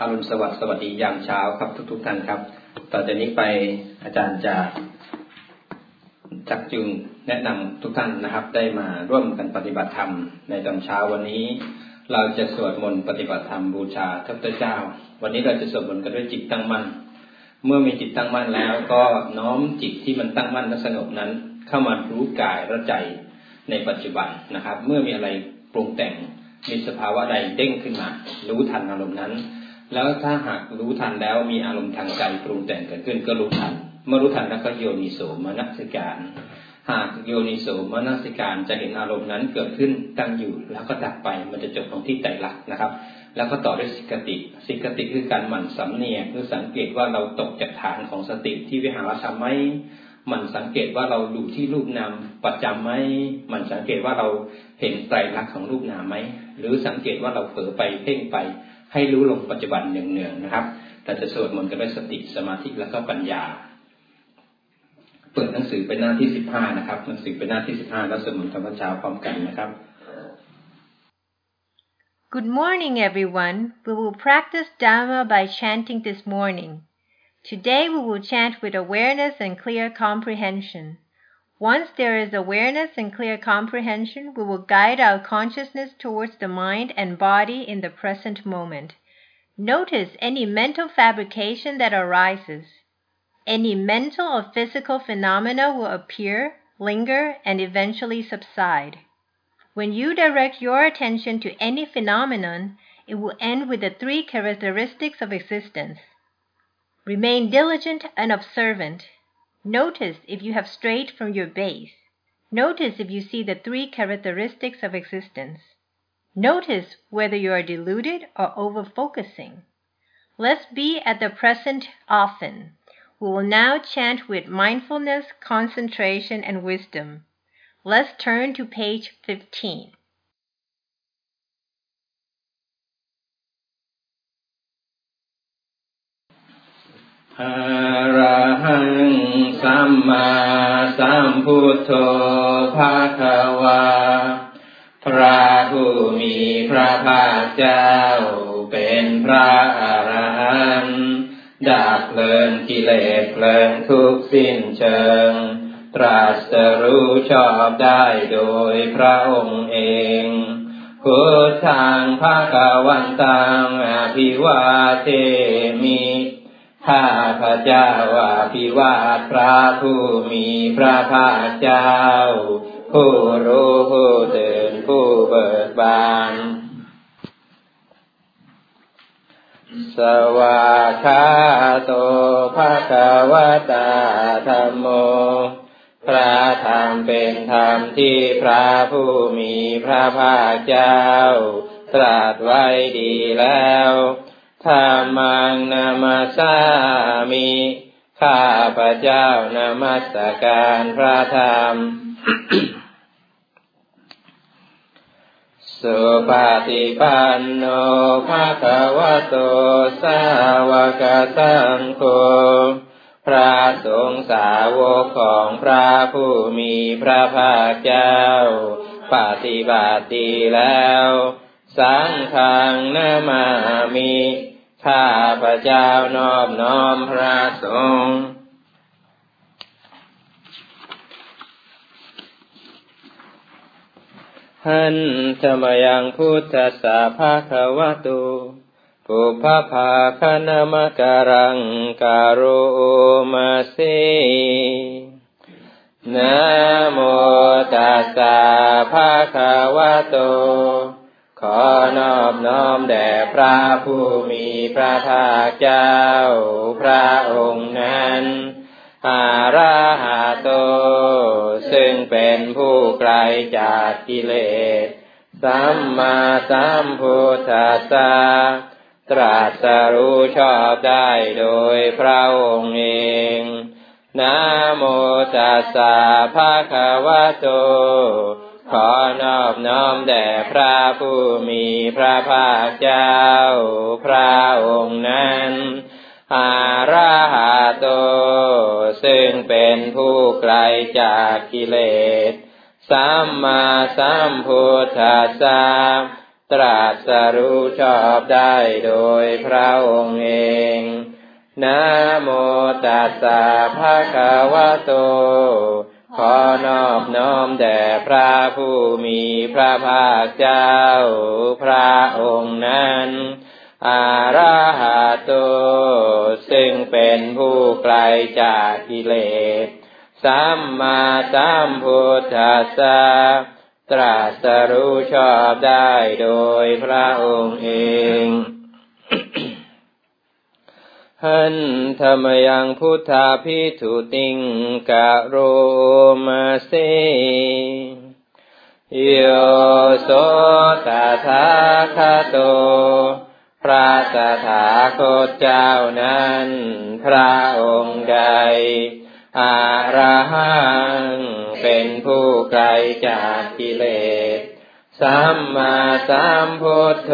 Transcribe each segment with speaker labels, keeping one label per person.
Speaker 1: อรุณสวัสดิ์สวัสดียามเช้าครับทุกๆท่านครับ ต่อจากนี้ไปอาจารย์จะจักจึงแนะนำทุกท่านนะครับ ได้มาร่วมกันปฏิบัติธรรมในตอนเช้าวันนี้ เราจะสวดมนต์ปฏิบัติธรรมบูชาพระพุทธเจ้า วันนี้เราจะสวดมนต์กันด้วยจิตตั้งมั่น เมื่อมีจิตตั้งมั่นแล้ว ก็น้อมจิตที่มันตั้งมั่นและสงบนั้น เข้ามารู้กายและใจในปัจจุบันนะครับ เมื่อมีอะไรปรุงแต่งมีสภาวะใดเด้งขึ้นมา รู้ทันอารมณ์นั้น แล้วถ้าหากรู้ทันแล้วมีอารมณ์ทางใจปรุงแต่งเกิดขึ้นก็รู้ทัน เมื่อรู้ทันแล้วก็โยนิโสมนัสิการ หากโยนิโสมนัสิการจะเห็นอารมณ์นั้นเกิดขึ้นตั้งอยู่ แล้วก็ดับไปมันจะจบตรงที่ใจรักนะครับ แล้วก็ต่อด้วยสิกติสิกติคือการหมั่นสำเนียกคือสังเกตว่าเราตกจากฐานของสติที่วิหารธรรมไหมมันสังเกตว่าเราดูที่รูปนามประจํำไหม มันสังเกตว่าเราเห็นไตรลักษณ์ของรูปนามไหม หรือสังเกตว่าเราเผลอไปเพ่งไป ให้รู้ลงปัจจุบันเนืองๆนะครับแต่จะสวดมนต์กันด้วยสติสมาธิแล้วก็ปัญญา เปิดหนังสือไปหน้าที่สิบห้านะครับ หนังสือไปหน้าที่สิบห้าแล้วสวดมนต์ธรรมเช้าพร้อมกันนะครับ
Speaker 2: Good morning, everyone. We will practice Dhamma by chanting this morning. Today we will chant with awareness and clear comprehension. Once there is awareness and clear comprehension, we will guide our consciousness towards the mind and body in the present moment. Notice any mental fabrication that arises. Any mental or physical phenomena will appear, linger, and eventually subside. When you direct your attention to any phenomenon, it will end with the three characteristics of existence. Remain diligent and observant. Notice if you have strayed from your base. Notice if you see the three characteristics of existence. Notice whether you are deluded or over focusing. Let's be at the present often. We will now chant with mindfulness, concentration, and wisdom. Let's turn to page 15.
Speaker 1: Hara. หังสัมมาสัมพุทโธภาควา พระผู้มีพระภาคเจ้า เป็นพระอรหันต์ดับเพลิงกิเลสเพลิงทุกสิ้นเชิง ตรัสรู้ชอบได้โดยพระองค์เองพุทธังภาควันตังอภิวาเทมิ ข้าพระเจ้าว่าพิวาทพระผู้มีพระภาคเจ้า ผู้รู้ผู้ตื่นผู้เบิกบาน สวาคาโตภะคะวะตาธรรมโม พระธรรมเป็นธรรมที่พระผู้มีพระภาคเจ้า ตรัสไว้ดีแล้ว ธรรมังนามาสามิข้าพระเจ้านามัสการพระธรรม สุปฏิปันโนภะควโตสาวกสังโฆพระสงฆ์สาวกของพระผู้มีพระภาคเจ้า ปฏิบัติแล้ว สังฆังนามามิ ข้าพระเจ้านอบน้อมพระสงฆ์หันธรรมยังพุทธสาภาควะตุปุพพาคณมการังการุมาสีนะโมตัสสะภาควะโต ขอนอบน้อมแด่พระผู้มีพระภาคเจ้า พระองค์นั้นอาราหาโต ซึ่งเป็นผู้ไกลจากกิเลส สัมมาสัมพุทธัสสะตรัสรู้ชอบได้โดยพระองค์เอง นะโมตัสสะภะคะวะโต ขอนอบน้อมแด่พระผู้มีพระภาคเจ้า พระองค์นั้นอาราหาโต ซึ่งเป็นผู้ไกลจากกิเลส สัมมาสัมพุทธัสสะตตรัสรู้ชอบได้โดยพระองค์เองนะโมตัสสะภะคะวะโต ขอนอบน้อมแด่พระผู้มีพระภาคเจ้า พระองค์นั้น อาราหะโตซึ่งเป็นผู้ไกลจากกิเลส สัมมาสัมพุทธัสสะตรัสรู้ชอบได้โดยพระองค์เอง หันธรรมยังพุทธาพิทุติงกะโรมาเสโยโสตถาคโต พระสถาคตเจ้านั้น พระองค์ใด อาระหังเป็นผู้ไกลจากกิเลส สัมมาสัมพุทโธ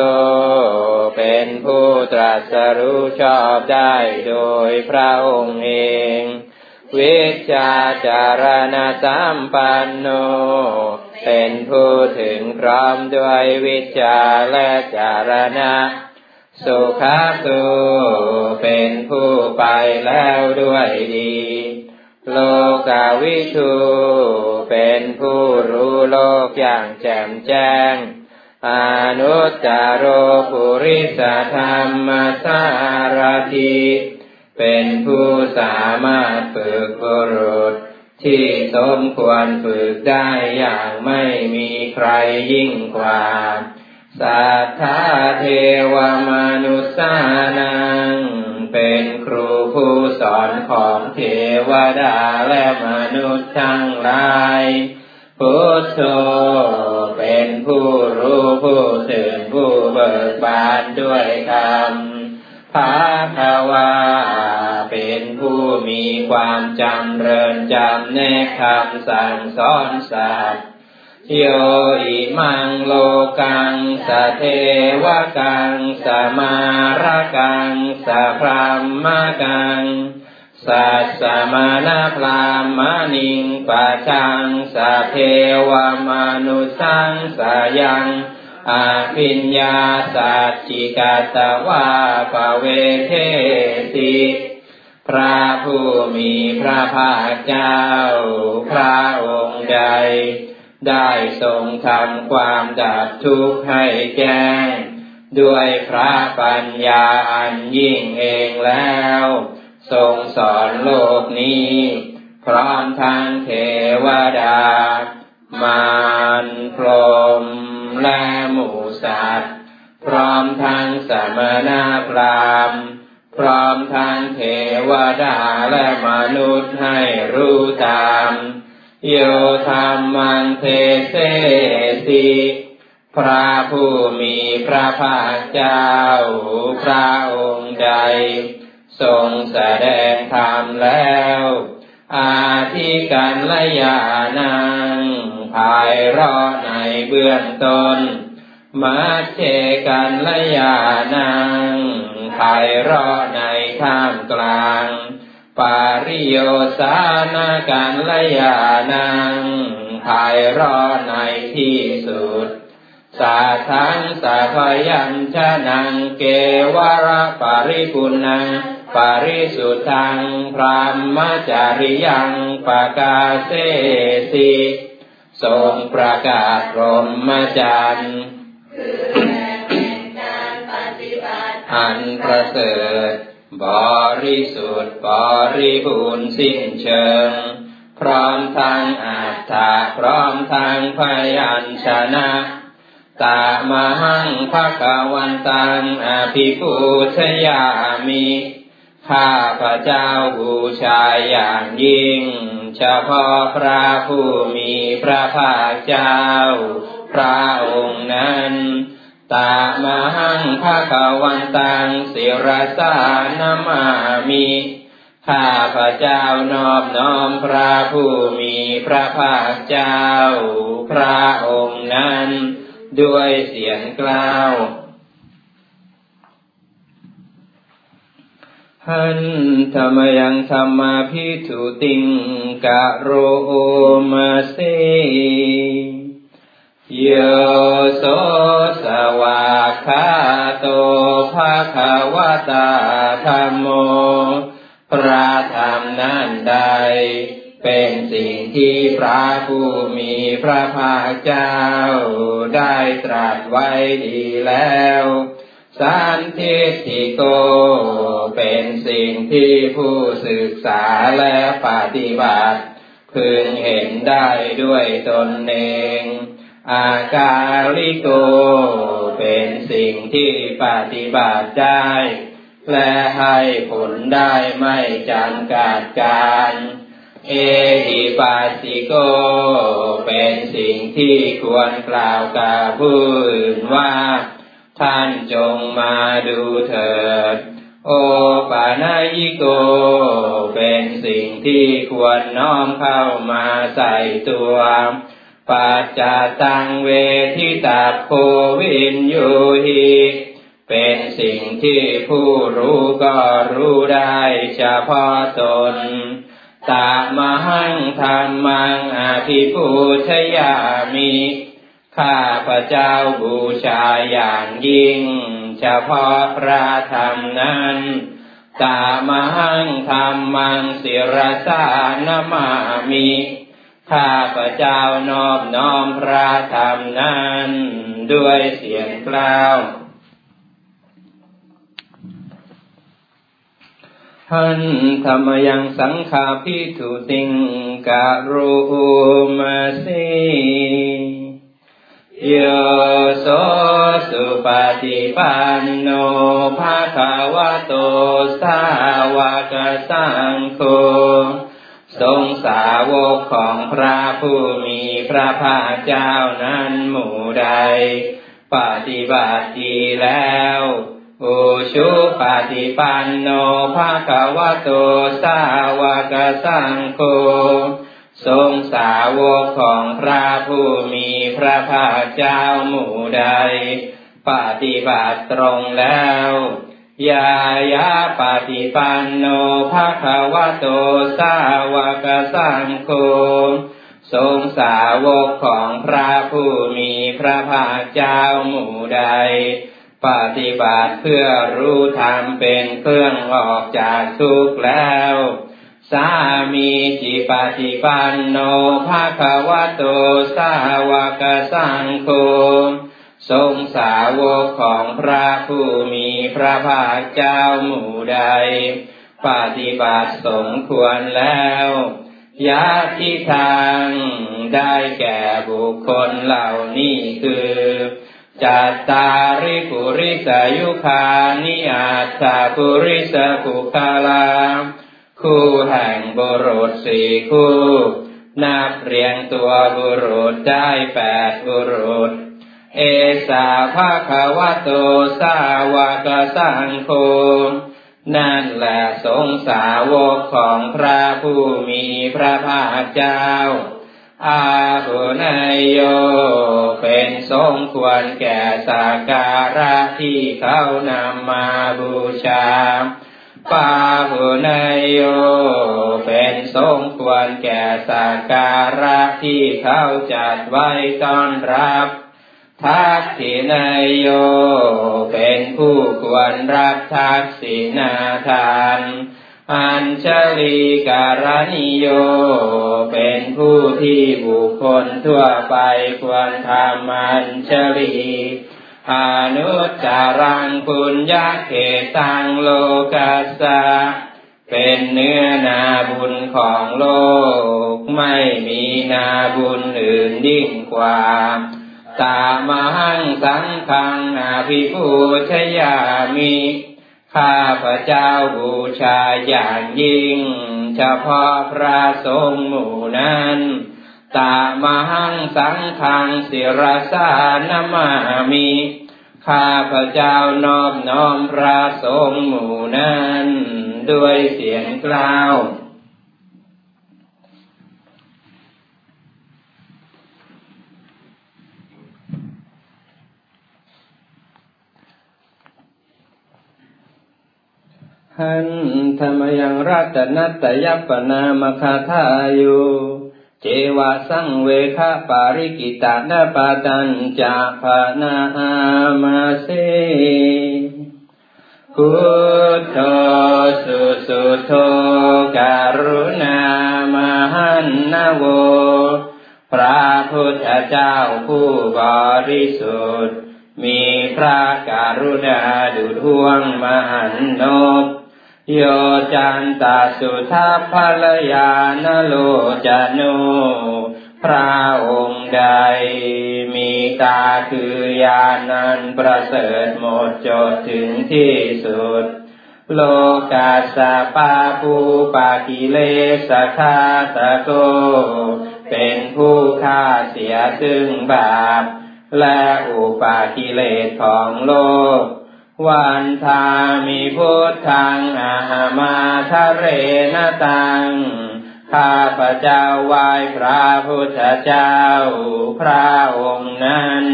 Speaker 1: เป็นผู้ตรัสรู้ชอบได้โดยพระองค์เอง วิชาจารณะสัมปันโน เป็นผู้ถึงพร้อมด้วยวิชาและจารณะ สุขาสุเป็นผู้ไปแล้วด้วยดี โลกาวิทูเป็นผู้รู้โลกอย่างแจ่มแจ้ง อนุตตโรปุริสธรรมสารถิเป็นผู้สามารถฝึกบุรุษ ที่สมควรฝึกได้อย่างไม่มีใครยิ่งกว่า สัทธาเทวมนุษานัง เป็นครูผู้สอนของเทวดาและมนุษย์ทั้งหลายพุทโธเป็นผู้รู้ผู้ตื่นผู้เบิกบานด้วยธรรมภาควาเป็นผู้มีความจำเริญจำแนกคำสั่งสอนสัตว์ โยอิมังโลกังสเทวกังสมารกังสพรามกังสัสสมานาพรามนิงปัจังสเทวมนุสังสยังอาปิญญาสัจจิกาตวาปเวเทติพระผู้มีพระภาคเจ้า พระองค์ใด ได้ทรงทำความดับทุกข์ให้แจ้ง ด้วยพระปัญญาอันยิ่งเองแล้ว ทรงสอนโลกนี้ พร้อมทั้งเทวดา มารพรหมและหมูสัตว์พร้อมทั้งสมณพรามพร้อมทั้งเทวดาและมนุษย์ให้รู้ตาม โยธรรมังเทเสสิพระผู้มีพระภาคเจ้า พระองค์ใดทรงแสดงธรรมแล้ว อาทิกันละยานังภายรอในเบื้องต้น มาเจกันละยานังภายรอในท่ามกลาง ปาริโยสานาการลยานังภายรอในที่สุด สาทังสาพยัญชนังเกวระปาริปุนัง ปาริสุทังพรหมจาริยังปกาเสสิทรงประกาศรมจันทร์อันประเสริฐ บริสุทธิ์บริบูรณ์สิ้นเชิง พร้อมทางอัตถาพร้อมทางพยัญชนะตามหังภะกวันตังอภิปูชยามิข้าพระเจ้าบูชาอย่างยิ่ง เฉพาะพระผู้มีพระภาคเจ้า พระองค์นั้น ตามหังภาควันตังสิรสานามามิข้าพระเจ้านอบน้อมพระผู้มีพระภาคเจ้า พระองค์นั้น ด้วยเสียงกล่าวหันธรรมยังธรรมาพิทุติงกะโรมาเซ โยโสสวาคาโตภาคาวตาธรรมโม พระธรรมนั้นใด เป็นสิ่งที่พระผู้มีพระภาคเจ้า ได้ตรัสไว้ดีแล้ว สันทิติโก เป็นสิ่งที่ผู้ศึกษาและปฏิบัติ พึงเห็นได้ด้วยตนเอง อาการิโก เป็นสิ่งที่ปฏิบัติได้ และให้ผลได้ไม่จำกัดการ เอหิปัสสิโก เป็นสิ่งที่ควรกล่าวกับผู้อื่นว่า ท่านจงมาดูเถิด โอปานายิโก เป็นสิ่งที่ควรน้อมเข้ามาใส่ตัว ปัจจตังเวทิตาโควินยูหิเป็นสิ่งที่ผู้รู้ก็รู้ได้เฉพาะตนตามหังธรรมังอภิปูชยามิข้าพระเจ้าบูชาอย่างยิ่ง เฉพาะพระธรรมนั้นตามหังธรรมังศิรสานมามิ ข้าพระเจ้านอบน้อมพระธรรมนั้น ด้วยเสียงกล่าวหันธรรมยังสังขาพิทุติงกะรูมาสีโยโสสุปฏิปันโนภาคาวะโตสาวกสังโฆ ทรงสาวกของพระผู้มีพระภาคเจ้านั้นหมู่ใด ปฏิบัติดีแล้วอุชุปฏิปันโนภาควะโตสาวกสังโฆทรงสาวกของพระผู้มีพระภาคเจ้าหมู่ใด ปฏิบัติตรงแล้ว ยายาปฏิปันโนภาควะโตสาวกสังโฆทรงสาวกของพระผู้มีพระภาคเจ้าหมู่ใด ปฏิบัติเพื่อรู้ธรรมเป็นเครื่องออกจากทุกข์แล้ว สามีจิปฏิปันโนภาควะโตสาวกสังโฆ ทรงสาวกของพระผู้มีพระภาคเจ้าหมู่ใด ปฏิบัติสมควรแล้วยาทิทางได้แก่บุคคลเหล่านี้คือจัตตาริปุริสายุคานิอาตาปุริสกุคาลาคู่แห่งบุรุษสี่คู่ นับเรียงตัวบุรุษได้แปดบุรุษ เอสาภาควะโตสาวกสังโฆนั่นแหละสงสาวกของพระผู้มีพระภาคเจ้า อาบุนายโย เป็นสงควรแก่สักการะที่เขานำมาบูชา ปาบุนายโย เป็นสงควรแก่สักการะที่เขาจัดไว้ต้อนรับ ทักษินายโย เป็นผู้ควรรับทักษินาทาน อัญชลีการณิโย เป็นผู้ที่บุคคลทั่วไปควรทำอัญชลีอนุจารังปุญญาเขตังโลกัสสะเป็นเนื้อนาบุญของโลก ไม่มีนาบุญอื่นยิ่งกว่า ตามหังสังขังอาภิปูชยามิข้าพระเจ้าบูชาอย่างยิ่ง เฉพาะพระสงฆ์หมู่นั้นตามหังสังขังศิรสานมามิข้าพระเจ้านอบน้อมพระสงฆ์หมู่นั้น ด้วยเสียงกล่าว หันธรรมยังรัตนัตยัปนามคาทายุเจวะสังเวคะปาริกิตานาปาตัญจาภานามาเสพุทโธสุสุโธการุณามหันนาโว พระพุทธเจ้าผู้บริสุทธิ์ มีพระการุณาดุจห่วงมหันนบ โยจันตาสุทัพพลยานโลจโนพระองค์ใด มีตาคือยาณนันประเสริฐหมดจดถึงที่สุด โลกาสปาปูปากิเลสคาตะโก เป็นผู้ฆ่าเสียซึ่งบาป และอุปากิเลสของโลก วันทามีพุทธังอาหามาทะเรนตัง ข้าพระเจ้าไหว้พระพุทธเจ้า พระองค์นั้น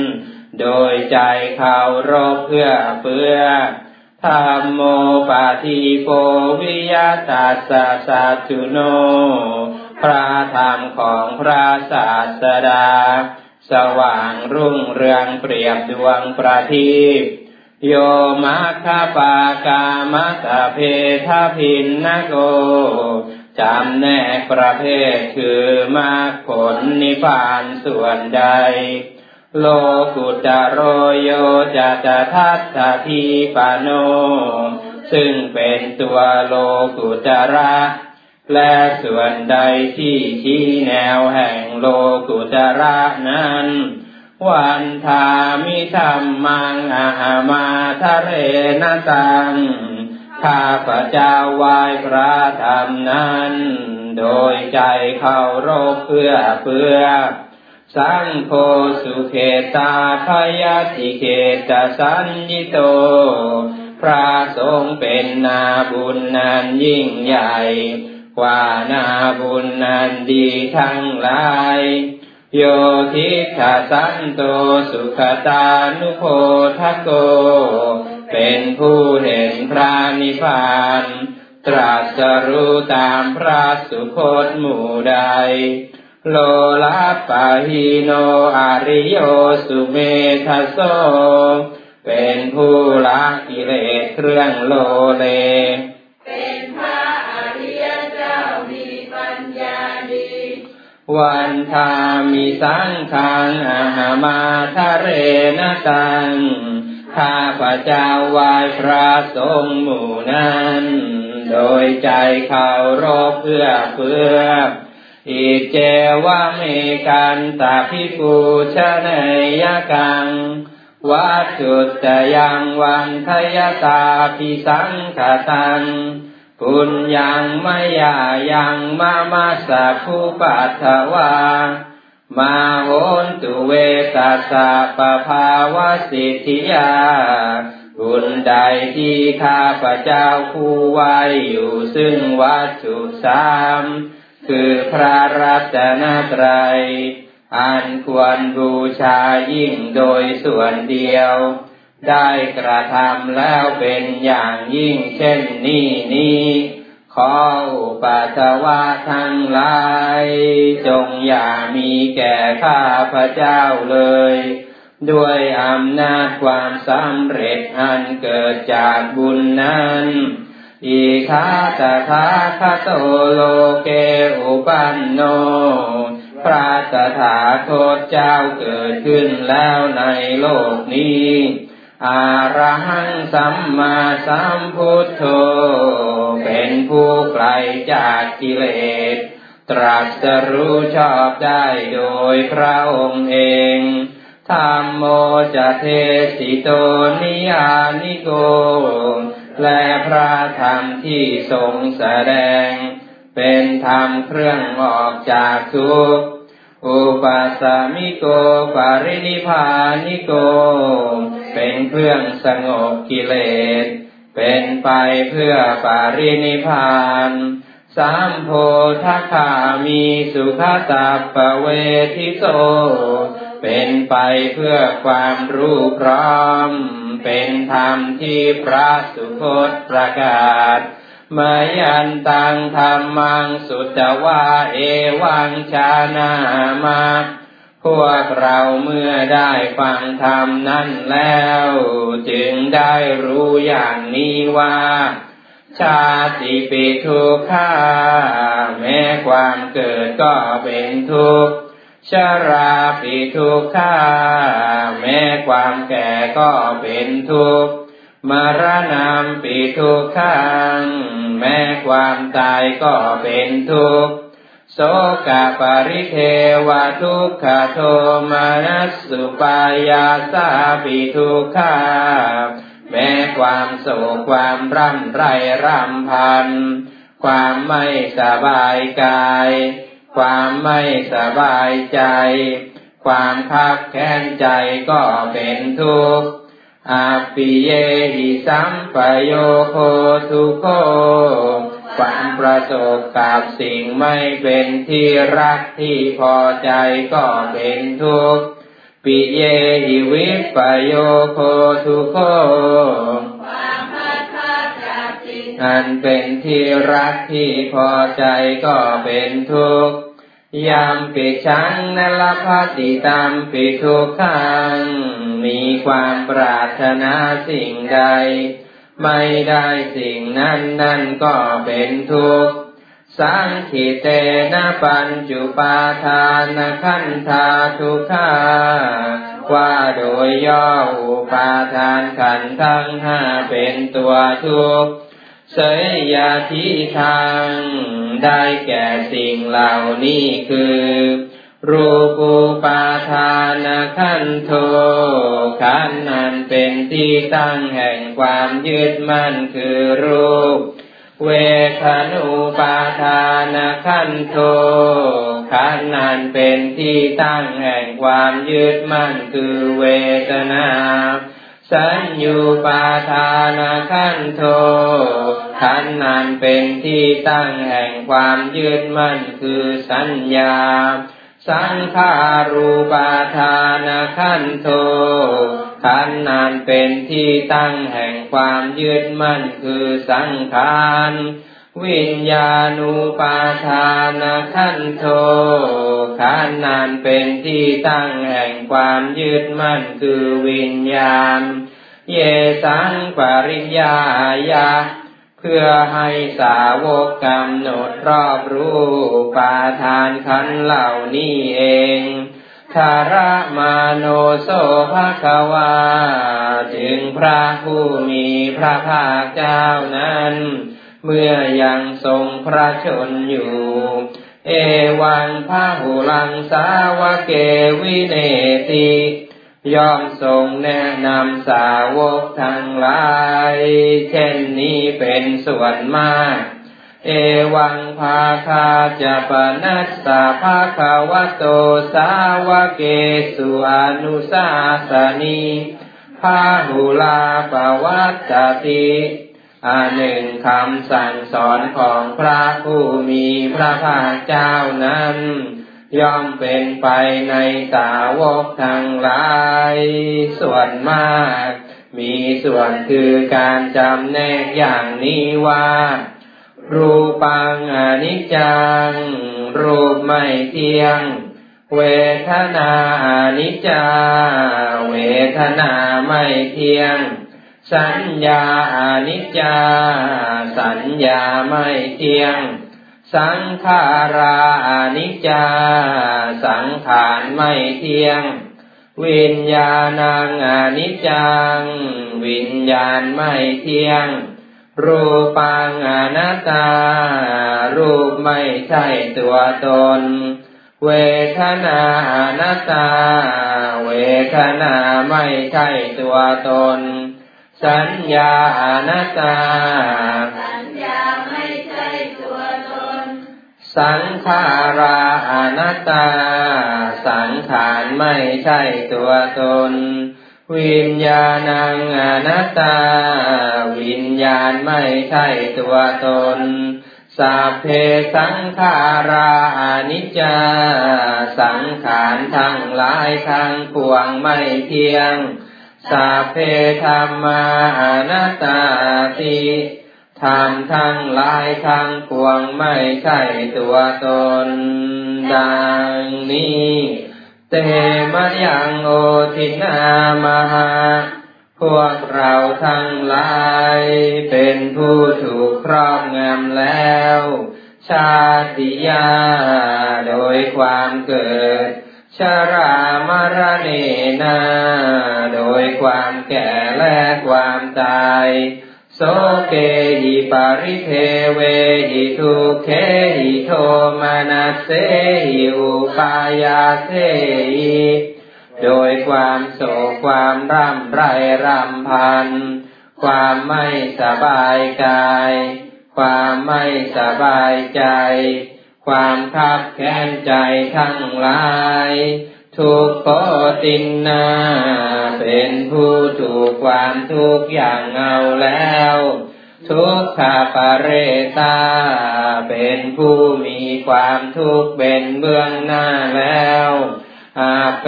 Speaker 1: โดยใจเขารบเพื่อเพื่อธรรมโมปาทิโปวิยาตาสาสาจุโน พระธรรมของพระศาสดา สว่างรุ่งเรืองเปรียบดวงประทีป โยมาคาปากามะตะเพทพินนโกจำแนกประเภทคือมรรคผลนิพพานส่วนใด โลกุตโรโยจะจะทัตถทีปโน ซึ่งเป็นตัวโลกุตระ และส่วนใดที่ชี้แนวแห่งโลกุตระนั้น วันทามิธรรมังอามาทะเรนตัง ข้าพระเจ้าไหว้พระธรรมนั้น โดยใจเคารพเพื่อเพื่อ สังโฆสุเขตาพยาติเขตสัญญิโต พระสงฆ์เป็นนาบุญนันยิ่งใหญ่ กว่านาบุญนันดีทั้งหลาย โยทิขสันโตสุขตานุโพทโก เป็นผู้เห็นพระนิพพาน ตรัสรู้ตามพระสุคตหมู่ใด โลลาปะหิโนอาริโยสุเมทโส เป็นผู้ละกิเลสเครื่องโลเล วันทามิสังขังอาหามาทะเรนตังข้าพระเจ้าไหว้พระสงฆ์หมู่นั้น โดยใจเคารพเพื่อเพื่ออิเจวะเมกันตาพิปูชเนยกังวัตถุตยังวันทยตาพิสังขตัง ปุญญังมยายังมามาสะภูปัตถวามาโหนตุเวตัสสะปะภาวะสิทธิยา บุญใดที่ข้าพระเจ้าผู้ไว้อยู่ซึ่งวัตถุสามคือพระรัตนตรัย อันควรบูชายิ่งโดยส่วนเดียว ได้กระทำแล้วเป็นอย่างยิ่งเช่นนี้นี้ ขออุปัสวะทั้งหลาย จงอย่ามีแก่ข้าพระเจ้าเลย ด้วยอำนาจความสำเร็จอันเกิดจากบุญนั้นอีคาตถาคโตโลเกอุปันโน พระตถาคตเจ้าเกิดขึ้นแล้วในโลกนี้ อาระหังสัมมาสัมพุทโธเป็นผู้ไกลจากกิเลส ตรัสรู้ชอบได้โดยพระองค์เองธรรมโมจะเทสิโตนิยานิโก และพระธรรมที่ทรงแสดง เป็นธรรมเครื่องออกจากทุกข์ อุปัสสมิโกปารินิพานิโก เป็นเครื่องสงบกิเลส เป็นไปเพื่อปารินิพาน สามโพธคามีสุขตัปปเวทิโส เป็นไปเพื่อความรู้พร้อม เป็นธรรมที่พระสุคตประกาศมายันตังธรรมังสุตวาเอวังชานามา พวกเราเมื่อได้ฟังธรรมนั้นแล้ว จึงได้รู้อย่างนี้ว่า ชาติปิทุกขาแม้ความเกิดก็เป็นทุกข์ชราปิทุกขาแม้ความแก่ก็เป็นทุกข์มรณะปิทุกขังแม้ความตายก็เป็นทุกข์ โสกปริเทวทุกขโทมานัสสุปายาสาปิทุกขาแม้ความโศกความร่ำไรร่ำพัน ความไม่สบายกาย ความไม่สบายใจ ความคับแค้นใจก็เป็นทุกข์อาปิเยหิสัมปโยโคทุโค ความประสบกับสิ่งไม่เป็นที่รักที่พอใจก็เป็นทุกข์ปิเยหิวิปโยโคทุโคอันเป็นที่รักที่พอใจก็เป็นทุกข์ยามปิชังนลภาติตามปิทุกขัง มีความปรารถนาสิ่งใด ไม่ได้สิ่งนั้นนั่นก็เป็นทุกข์สังขิเตนะปัญจุปาทานขันธาทุกขาว่าโดยย่ออุปาทานขันทั้งห้าเป็นตัวทุกข์เสยยาทิทาง ได้แก่สิ่งเหล่านี้คือ รูปูปาทานขันโทขันนั้นเป็นที่ตั้งแห่งความยึดมั่นคือรูป เวทนุปาทานขันโทขันนั้นเป็นที่ตั้งแห่งความยึดมั่นคือเวทนาสัญญูปาทานขันโทขันนั้นเป็นที่ตั้งแห่งความยึดมั่นคือสัญญา สังขารูปาทานขันโทขันนั้นเป็นที่ตั้งแห่งความยึดมั่นคือสังขารวิญญาณูปาทานขันโทขันนั้นเป็นที่ตั้งแห่งความยึดมั่นคือวิญญาณ เยสังปริญญายา พื่อให้สาวกกำหนดรอบรู้ปาทานขันเหล่านี้เองทาระมาโนโสภะคะวา ถึงพระผู้มีพระภาคเจ้านั้น เมื่อยังทรงพระชนอยู่ เอวังพระหุลังสาวเกวิเนติ ย่อมทรงแนะนำสาวกทั้งหลาย เช่นนี้เป็นส่วนมาก เอวังภาคาจะปนัสสะภาคาวโตสาวเกสุอนุสาสนีพาหุลาปวัตติอันหนึ่งคำสั่งสอนของพระผู้มีพระภาคเจ้านั้น ย่อมเป็นไปในสาวกทั้งหลาย ส่วนมาก มีส่วนคือการจำแนกอย่างนี้ว่า รูปังอนิจจัง รูปไม่เที่ยง เวทนาอนิจจา เวทนาไม่เที่ยง สัญญาอนิจจา สัญญาไม่เที่ยง สังขารานิจจา สังขารไม่เที่ยง วิญญาณังอนิจจัง วิญญาณไม่เที่ยง รูปังอนัตตา รูปไม่ใช่ตัวตน เวทนาอนัตตา เวทนาไม่ใช่ตัวตน สัญญาอนัตตา
Speaker 3: สั
Speaker 1: งขาราอนัตตา สังขารไม่ใช่ตัวตน วิญญาณังอนัตตา วิญญาณไม่ใช่ตัวตนสัพเพสังขาราอนิจจา สังขารทั้งหลายทั้งปวงไม่เที่ยงสัพเพธรรมาอนัตตาติ ทำทั้งหลายทั้งปวงไม่ใช่ตัวตน ดังนี้ เตมยังโอทินามหาพวกเราทั้งหลายเป็นผู้ถูกครอบงำแล้ว ชาติยาโดยความเกิด ชรามรณเนนา โดยความแก่และความตาย โสเกหิปาริเทเวหิทุเคหิโทมานาเสหิอุปายาเสหิโดยความโศกความร่ำไรรำพัน ความไม่สบายกาย ความไม่สบายใจ ความคับแค้นใจทั้งหลาย ทุกโคตินนาเป็นผู้ถูกความทุกอย่างเอาแล้ว ทุกขาปเรตา เป็นผู้มีความทุกข์เป็นเบื้องหน้าแล้วอาเป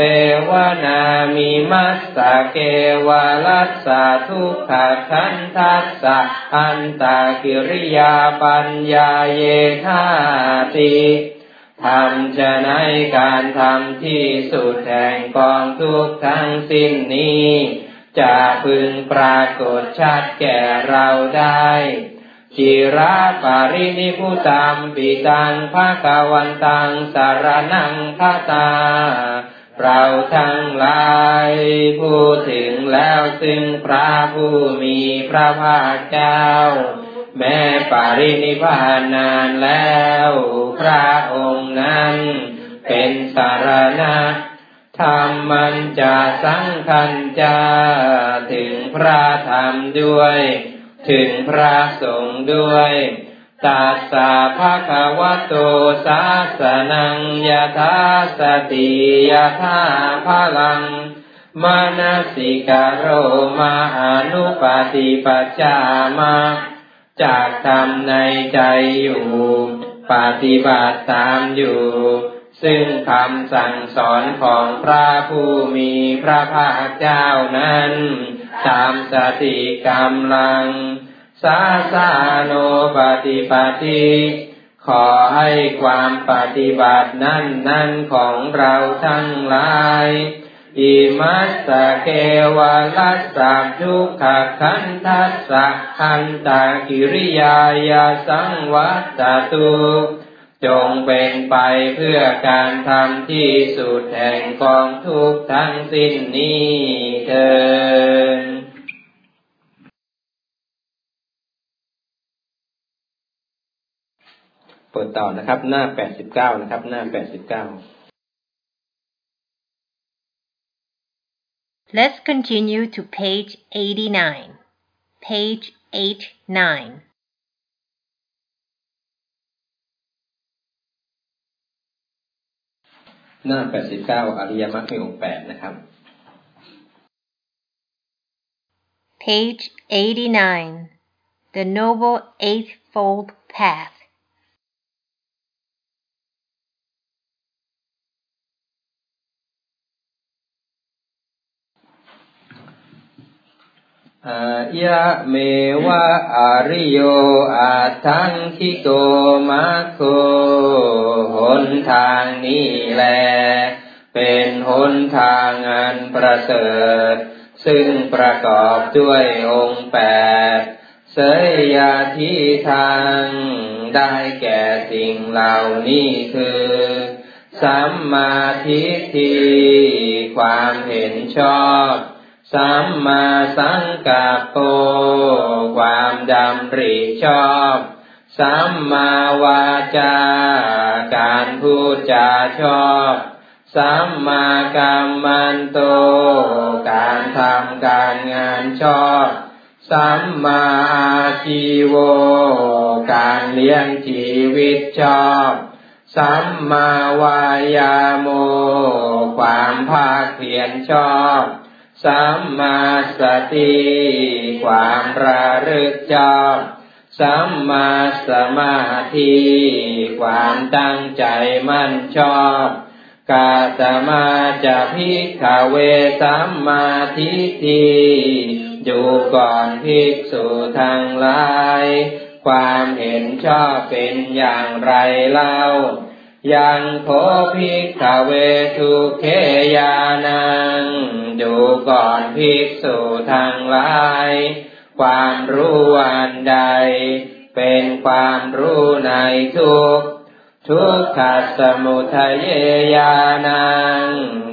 Speaker 1: วนามีมัสสะเกวาลัสสะทุกขทันทัสสะอันตากิริยาปัญญาเยธาติ ทำจะในการทำที่สุดแห่งกองทุกทั้งสิ้นนี้จะพึงปรากฏชัดแก่เราได้จิราปารินิพุตัมปิตังภาควันตังสารนังคาตา เราทั้งหลายพูดถึงแล้วซึ่งพระผู้มีพระภาคเจ้า แม้ปารินิพานนานแล้ว พระ เป็นสารณะธรรมมันจะสังคันจะถึงพระธรรมด้วย ถึงพระสงฆ์ด้วยตัสสะภะคะวะโตสาสนังยะธาสติยะธาพลังมานสิกโรมาอนุปฏิปัจจามาจากทำในใจอยู่ ปฏิบัติตามอยู่ ซึ่งคำสั่งสอนของพระผู้มีพระภาคเจ้านั้น ตามสติกำลัง สาสาโนปฏิปฏิขอให้ความปฏิบัตินั้นนั้นของเราทั้งหลายอิมัสสะเกวะลัสสะทุกขคันทัสสะคันตากิริยายาสังวัตตุ จงเป็นไปเพื่อการทำที่สุดแห่งกองทุกทั้งสิ้นนี้เถิด
Speaker 4: เปิดต่อนะครับ หน้าแปดสิบเก้านะครับ หน้าแปดสิบเก้า
Speaker 2: Let's continue to page 89. Page 89.
Speaker 4: หน้าแปดสิบเก้าอริยมรรคมีองค์แปดนะครับ
Speaker 2: Page 89. The Noble Eightfold Path.
Speaker 1: ยะเมวะอาริโยอาทังคิโกมาโคหนทางนี้แล เป็นหนทางอันประเสริฐ ซึ่งประกอบด้วยองค์แปด เสยยาทิทางได้แก่สิ่งเหล่านี้คือ สัมมาทิฏฐิความเห็นชอบ สัมมาสังกัปโปความดำริชอบ สัมมาวาจาการพูดจาชอบ สัมมากัมมันโต การทำการงานชอบ สัมมาอาชีโว การเลี้ยงชีวิตชอบ สัมมาวายาโม ความภาคเพียรชอบ สัมมาสติความระลึกชอบสัมมาสมาธิความตั้งใจมั่นชอบกาตมาจะพิกขเวสัมมาทิฏฐิดูก่อนภิกษุทังลาย ความเห็นชอบเป็นอย่างไรเล่า ยังโคภิกขเวทุเคยานัง ดูก่อนภิกษุทั้งหลาย ความรู้อันใด เป็นความรู้ในทุก ทุกขสมุทัยญาณัง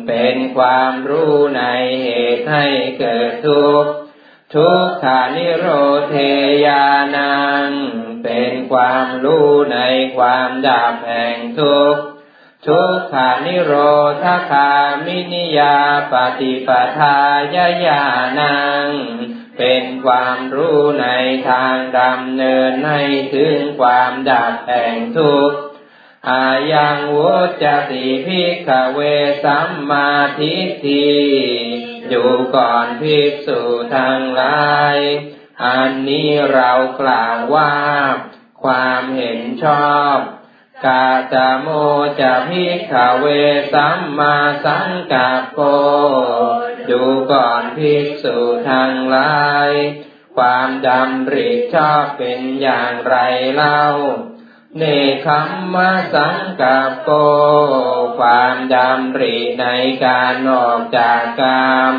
Speaker 1: เป็นความรู้ในเหตุให้เกิดทุก ทุกขานิโรเทญาณัง เป็นความรู้ในความดับแห่งทุกข์ทุกขานิโรธคามินิยาปฏิปทายญาณัง เป็นความรู้ในทางดำเนินให้ถึงความดับแห่งทุกข์อายังวุจติพิกเวสัมมาทิฏฐิอยู่ก่อนภิกษุทั้งหลาย อันนี้เรากล่าวว่า ความเห็นชอบ กาตโมจะพิกเวสัมมาสังกัปโปดูก่อนภิกษุทังหลาย ความดำริชอบเป็นอย่างไรเล่า เนคัมมะสังกัปโปความดำริในการออกจากกรรม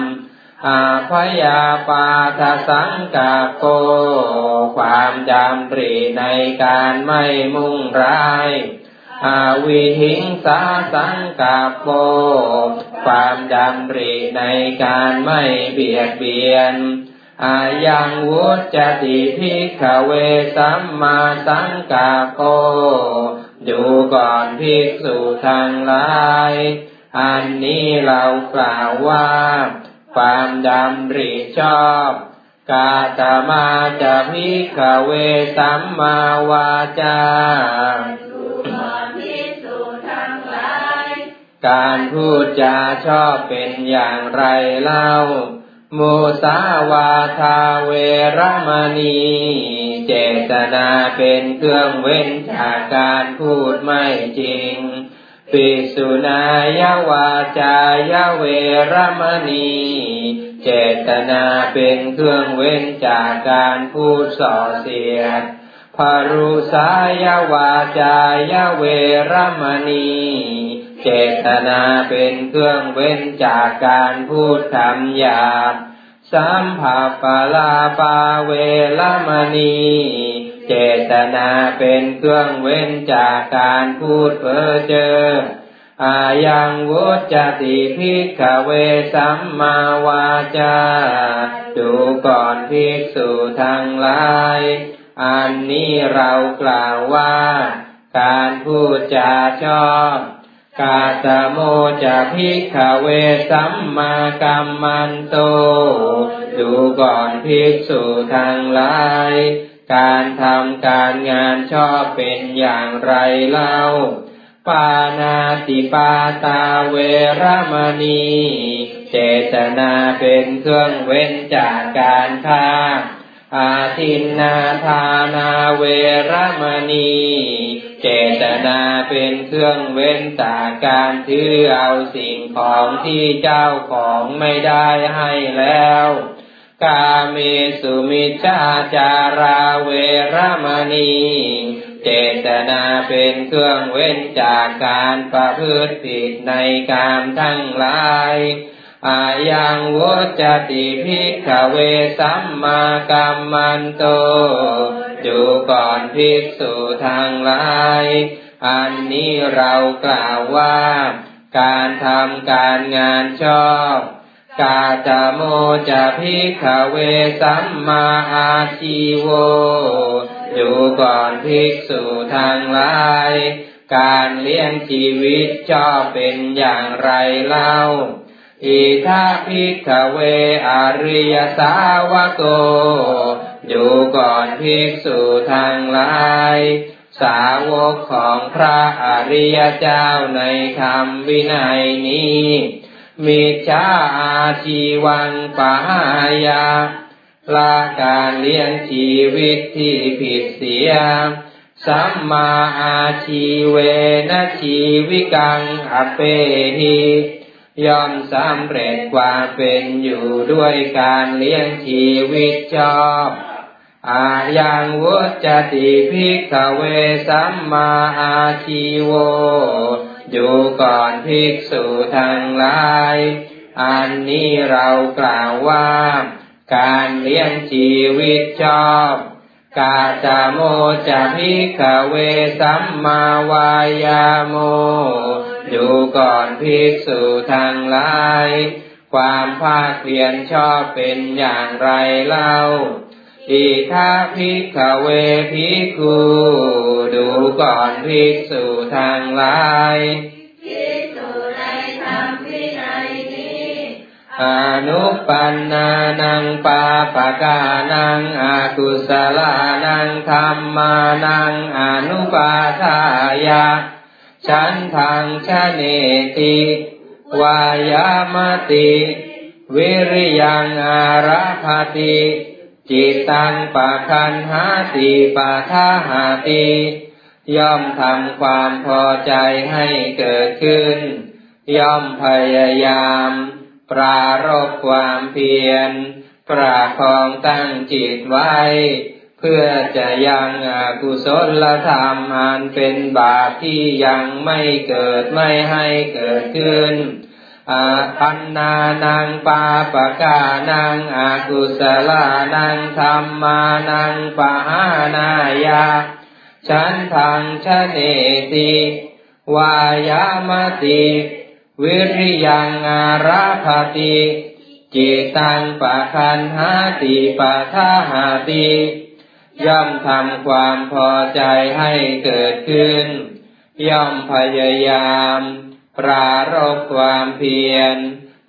Speaker 1: อาพยาปาทสังกัปโปความดำริในการไม่มุ่งร้ายอาวิหิงสาสังกัปโป ความดำริในการไม่เบียดเบียนอายังวุจติพิกเวสัมมาสังกาโปดูก่อนภิกษุทั้งหลาย อันนี้เรากล่าวว่า ความดำริชอบ กาตมาจะพิกเวสัมมาวาจาการพูดจาชอบเป็นอย่างไรเล่ามุสาวาทาเวรมณี เจตนาเป็นเครื่องเว้นจากการพูดไม่จริง ปิสุนายาวาจายเวรมณี เจตนาเป็นเครื่องเว้นจากการพูดส่อเสียดพารุสายาวาจายเวรมณี เจตนาเป็นเครื่องเว้นจากการพูดคำหยาบสัมผัสปลาปาเวลมณี เจตนาเป็นเครื่องเว้นจากการพูดเพ้อเจ้ออายังวุจติพิกเวสัมมาวาจา ดูก่อนภิกษุทั้งหลาย อันนี้เรากล่าวว่า การพูดจาชอบ กาตโมจะพิกเวสัมมากัมมันโต ดูก่อนภิกษุทั้งหลาย การทำการงานชอบเป็นอย่างไรเล่า ปานาติปาตาเวรมณี เจตนาเป็นเครื่องเว้นจากการฆ่า อาทินนาทานาเวรมณี เจตนาเป็นเครื่องเว้นจากการถือเอาสิ่งของที่เจ้าของไม่ได้ให้แล้ว กาเมสุมิชาจาราเวรมณี เจตนาเป็นเครื่องเว้นจากการประพฤติผิดในกามทั้งหลายอายังวุจติพิกเวสัมมากัมมันโต ดูก่อนภิกษุทางหลาย อันนี้เรากล่าวว่า การทำการงานชอบ กาตโมจะพิกเวสัมมาอาชีโวดูก่อนภิกษุทางหลาย การเลี้ยงชีวิตชอบเป็นอย่างไรเล่า อิทาพิกเวอริยสาวโก อยู่ก่อนภิกษุทางหลาย สาวกของพระอริยเจ้าในธรรมวินัยนี้ มิจาอาชีวังปายาลาการเลี้ยงชีวิตที่ผิดเสีย สัมมาอาชีเวนะชีวิกังอเปหิยอมสำเร็จความเป็นอยู่ด้วยการเลี้ยงชีวิตชอบอายังวุจติภิกขเวสัมมาอาชีโว อยู่ก่อนภิกษุทั้งหลาย อันนี้เรากล่าวว่า การเลี้ยงชีวิตชอบกาจโมจะพิกเวสัมมาวายาโมอยู่ก่อนภิกษุทั้งหลาย ความภาคเพียรชอบเป็นอย่างไรเล่า อิทาภิกขเวภิกขุดูก่อนภิกษุทั้งหลาย
Speaker 3: ภิกษุในธรรมวินัยนี้อ
Speaker 1: นุปันนานังปาปะกานังอากุสลานังธรรมานังอนุปาทายาฉันทางชะเนติวายามติ วิริยังอาราภติ จิตตังปะคันหาติปะทาหาติย่อมทำความพอใจให้เกิดขึ้น ย่อมพยายาม ปรารบความเพียรประคองตั้งจิตไว้ เพื่อจะยังอกุศลธรรมอันเป็นบาปที่ยังไม่เกิดไม่ให้เกิดขึ้น อาพันนานังปาปะกานังอากุศลานังธรรมานังปะหานายาฉันทังชะเนติวายามติวิริยังอาราภติจิตังปะคันหาติปะทาหาติย่อมทำความพอใจให้เกิดขึ้น ย่อมพยายาม ปรารบความเพียร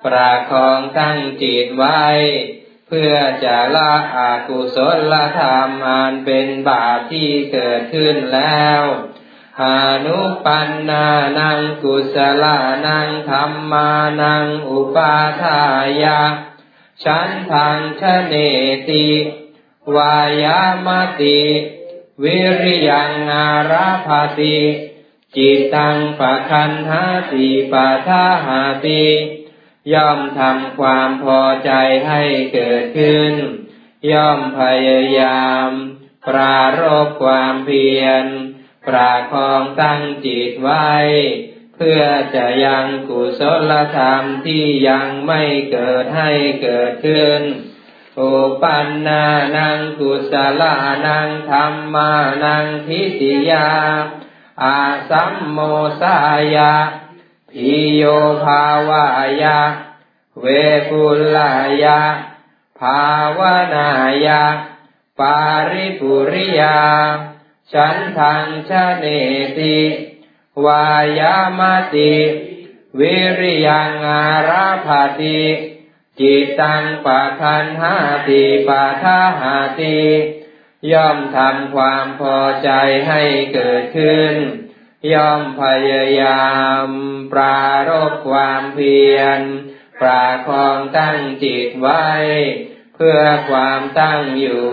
Speaker 1: ประคองตั้งจิตไว้ เพื่อจะละอากุศลธรรมอันเป็นบาปที่เกิดขึ้นแล้วหานุปันนานังกุศลานังธรรมานังอุปาทายาฉันทางชเนติ วายามติ วิริยังอาราภติ จิตตังปะคันหาติปะทาหาติย่อมทำความพอใจให้เกิดขึ้น ย่อมพยายาม ปรารบความเพียร ประคองตั้งจิตไว้ เพื่อจะยังกุศลธรรมที่ยังไม่เกิดให้เกิดขึ้น อุปันนานังกุศลานังธรรมานังทิติยา อาสัมโมสายาพิโยภาวายาเวปุลายาภาวนายาปาริปุริยา ฉันทังชะเนติ วายามติ วิริยังอาราภติจิตตังปะคันหาติปะทาหาติ ย่อมทำความพอใจให้เกิดขึ้น ย่อมพยายาม ปรารบความเพียร ปราคองตั้งจิตไว้ เพื่อความตั้งอยู่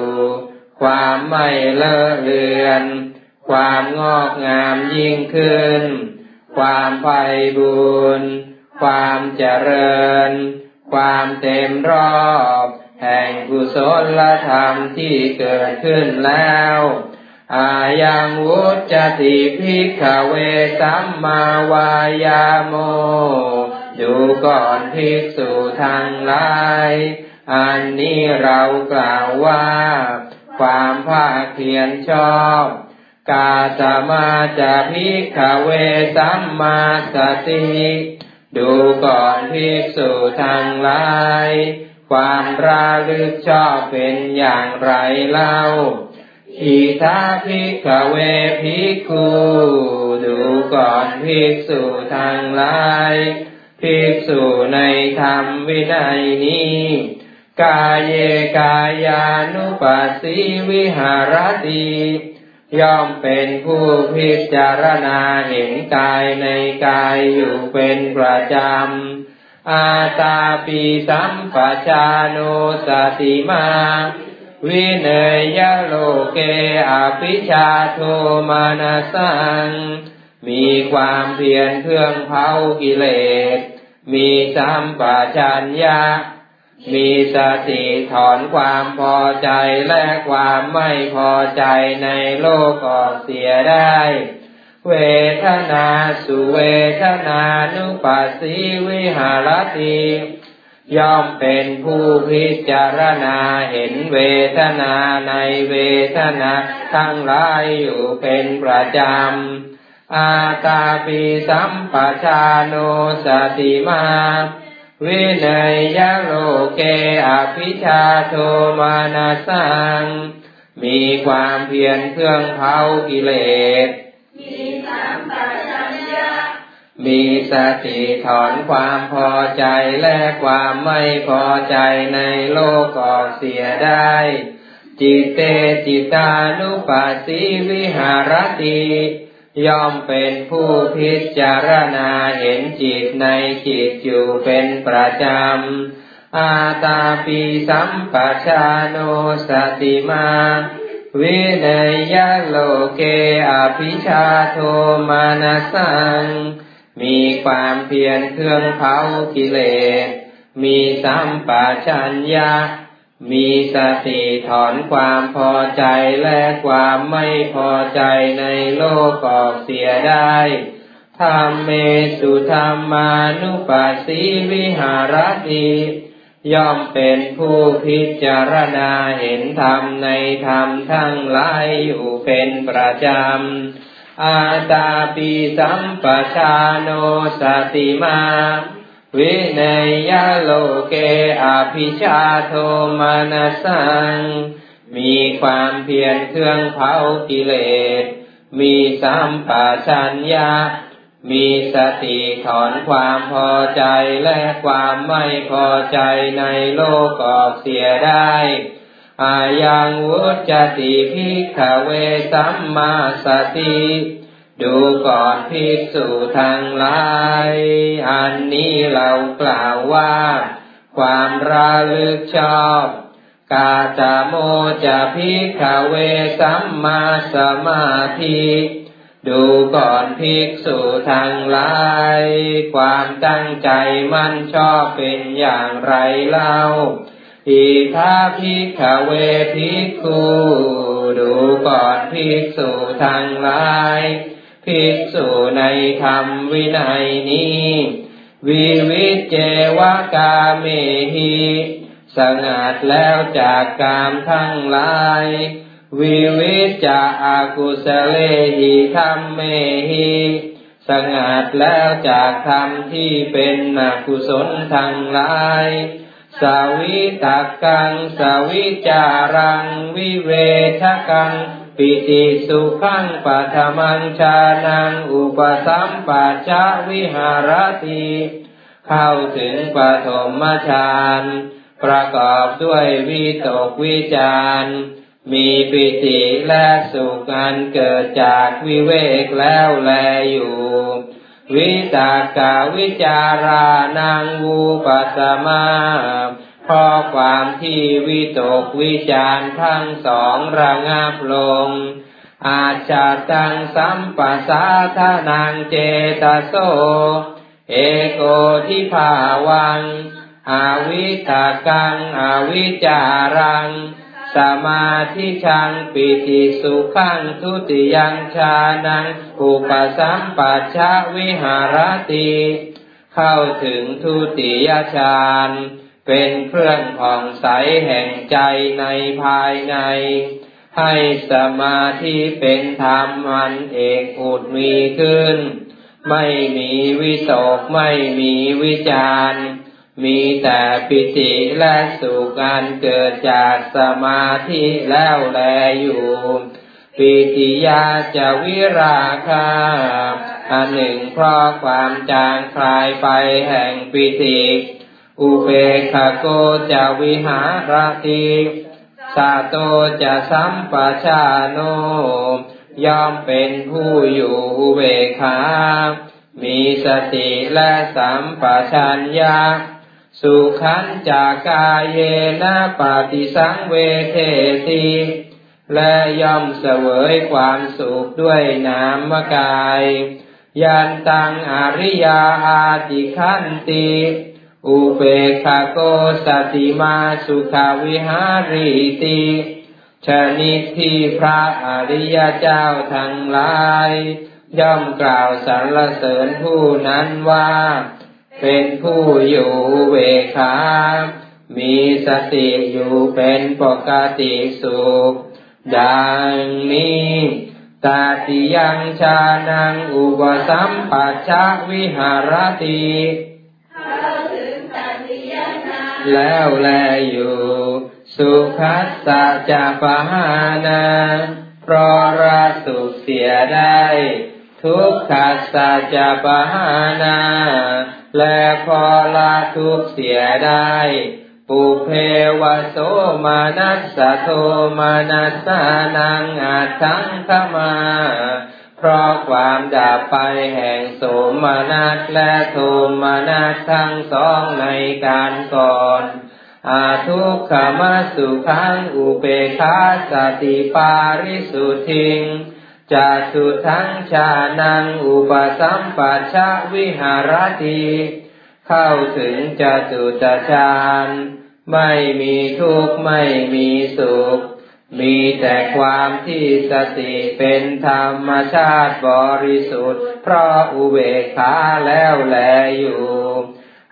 Speaker 1: ความไม่เลอะเลือน ความงอกงามยิ่งขึ้น ความไพ่บุญความเจริญ ความเต็มรอบ แห่งกุศลธรรมที่เกิดขึ้นแล้วอะยังวุจจะติ ภิกขะเวสัมมาวายาโม ดูก่อนภิกษุทั้งหลาย อันนี้เรากล่าวว่า ความพากเพียรชอบ กะตะมาจะ ภิกขะเวสัมมาสติ ดูก่อนภิกษุทังหลาย ความระลึกชอบเป็นอย่างไรเล่าอิทาภิกขเวภิกขุดูก่อนภิกษุทางหลายภิกษุในธรรมวินัยนี้ กายเยกายานุปัสสิวิหารติย่อมเป็นผู้พิจารณาเห็นกายในกายอยู่เป็นประจำ อาตาปิสัมปชาโนสติมา วิเนยโลเกอภิชาโทมานาสัง มีความเพียรเครื่องเผากิเลส มีสัมปชัญญะ มีสติถอนความพอใจและความไม่พอใจในโลกออกเสียได้ เวทนาสุเวทนานุปัสสีวิหารติย่อมเป็นผู้พิจารณาเห็นเวทนาในเวทนาทั้งหลายอยู่เป็นประจำ อาตาปิสัมปชาโนสติมาวินัยยโลเกอภิชาโทมานาสังมีความเพียรเครื่องเผากิเลส
Speaker 3: มีสัมปชัญญะ
Speaker 1: มีสติถอนความพอใจและความไม่พอใจในโลกออกเสียได้ จิตเตจิตานุปัสสิวิหารติย่อมเป็นผู้พิจารณาเห็นจิตในจิตอยู่เป็นประจำ อาตาปีสัมปชาโนสติมา วินัยยโลเกอภิชาโทมานาสัง มีความเพียรเครื่องเผากิเลส มีสัมปชัญญะ มีสติถอนความพอใจและความไม่พอใจในโลกออกเสียได้ธรรมเมสุธรรมานุปัสสีวิหารติ ย่อมเป็นผู้พิจารณาเห็นธรรมในธรรมทั้งหลายอยู่เป็นประจำ อาตาปิสัมปชาโนสติมา วินัยยโลเกอภิชาโทมานาสัง มีความเพียรเครื่องเผากิเลส มีสัมปชัญญะ มีสติถอนความพอใจและความไม่พอใจในโลกออกเสียได้อายังวุจติภิกเวสัมมาสติ ดูก่อนภิกษุทั้งหลาย อันนี้เรากล่าวว่า ความระลึกชอบ กาจโมจะภิกเวสัมมาสมาธิ ดูก่อนภิกษุทั้งหลาย ความตั้งใจมั่นชอบเป็นอย่างไรเล่าอิทาภิกขเวภิกขุดูก่อนภิกษุทั้งหลาย ภิกษุในธรรมวินัยนี้ วิวิจเจวกาเมหิสงัดแล้วจากกามทั้งหลาย วิวิจจะอากุสเลหิธรรมเมหิสงัดแล้วจากธรรมที่เป็นอกุศลทั้งหลายสาวิตากังสาวิจารัง วิเวทกัง ปิติสุขังปัทมังชานัง อุปสัมปัจจวิหารติเข้าถึงปฐมฌาน ประกอบด้วยวิตกวิจาร มีปิติและสุขอันเกิดจากวิเวกแล้วแลอยู่ วิตากาวิจารานังวูปัสมาเพราะความที่วิตกวิจารทั้งสองระงับลง อาจจะตังสัมปัสสาทนังเจตโส เอโกทิภาวัง อาวิตากัง อาวิจารัง สมาธิชังปิติสุขังทุติยังชานังอุปสัมปัชชะวิหารติ เข้าถึงทุติยฌานเป็นเครื่องผ่องใสแห่งใจในภายใน ให้สมาธิเป็นธรรมอันเอกอุดมีขึ้น ไม่มีวิตกไม่มีวิจารณ์ มีแต่ปิติและสุขอันเกิดจากสมาธิแล้วแลอยู่ ปิติยาจะวิราคาอันหนึ่งเพราะความจางคลายไปแห่งปิติอุเบกขาโกจะวิหารติสาโตจะสัมปชาโนยอมเป็นผู้อยู่อุเบกขามีสติและสัมปชัญญะ สุขันจากกายเยนะปฏิสังเวเทติและย่อมเสวยความสุขด้วยนามกาย ยันตังอริยาอาติขันติ อุเบคโกสติมาสุขวิหาริติชนิดที่พระอริยเจ้าทั้งหลาย ย่อมกล่าวสรรเสริญผู้นั้นว่า เป็นผู้อยู่เวขามีสติอยู่เป็นปกติสุข ดังนี้ตาติยังชานังอุปสัมปัชชวิหารติแล้วแลอยู่ สุขัสสะจะปหานาเพราะราสุขเสียได้ ทุกขัสสะจะปหานา และพอละทุกเสียได้ ปุเพวโสมานัสสะโทมานัสสานังอาทังขมา เพราะความดับไปแห่งโสมานัสและโทมานัสทั้งสองในการก่อนอาทุกขมาสุขังอุเปคาสติปาริสุทิง จะสุทั้งชานังอุปสัมปัชชวิหารติเข้าถึงจตุตฌานไม่มีทุกข์ไม่มีสุข มีแต่ความที่สติเป็นธรรมชาติบริสุทธิ์ เพราะอุเบกขาแล้วแลอยู่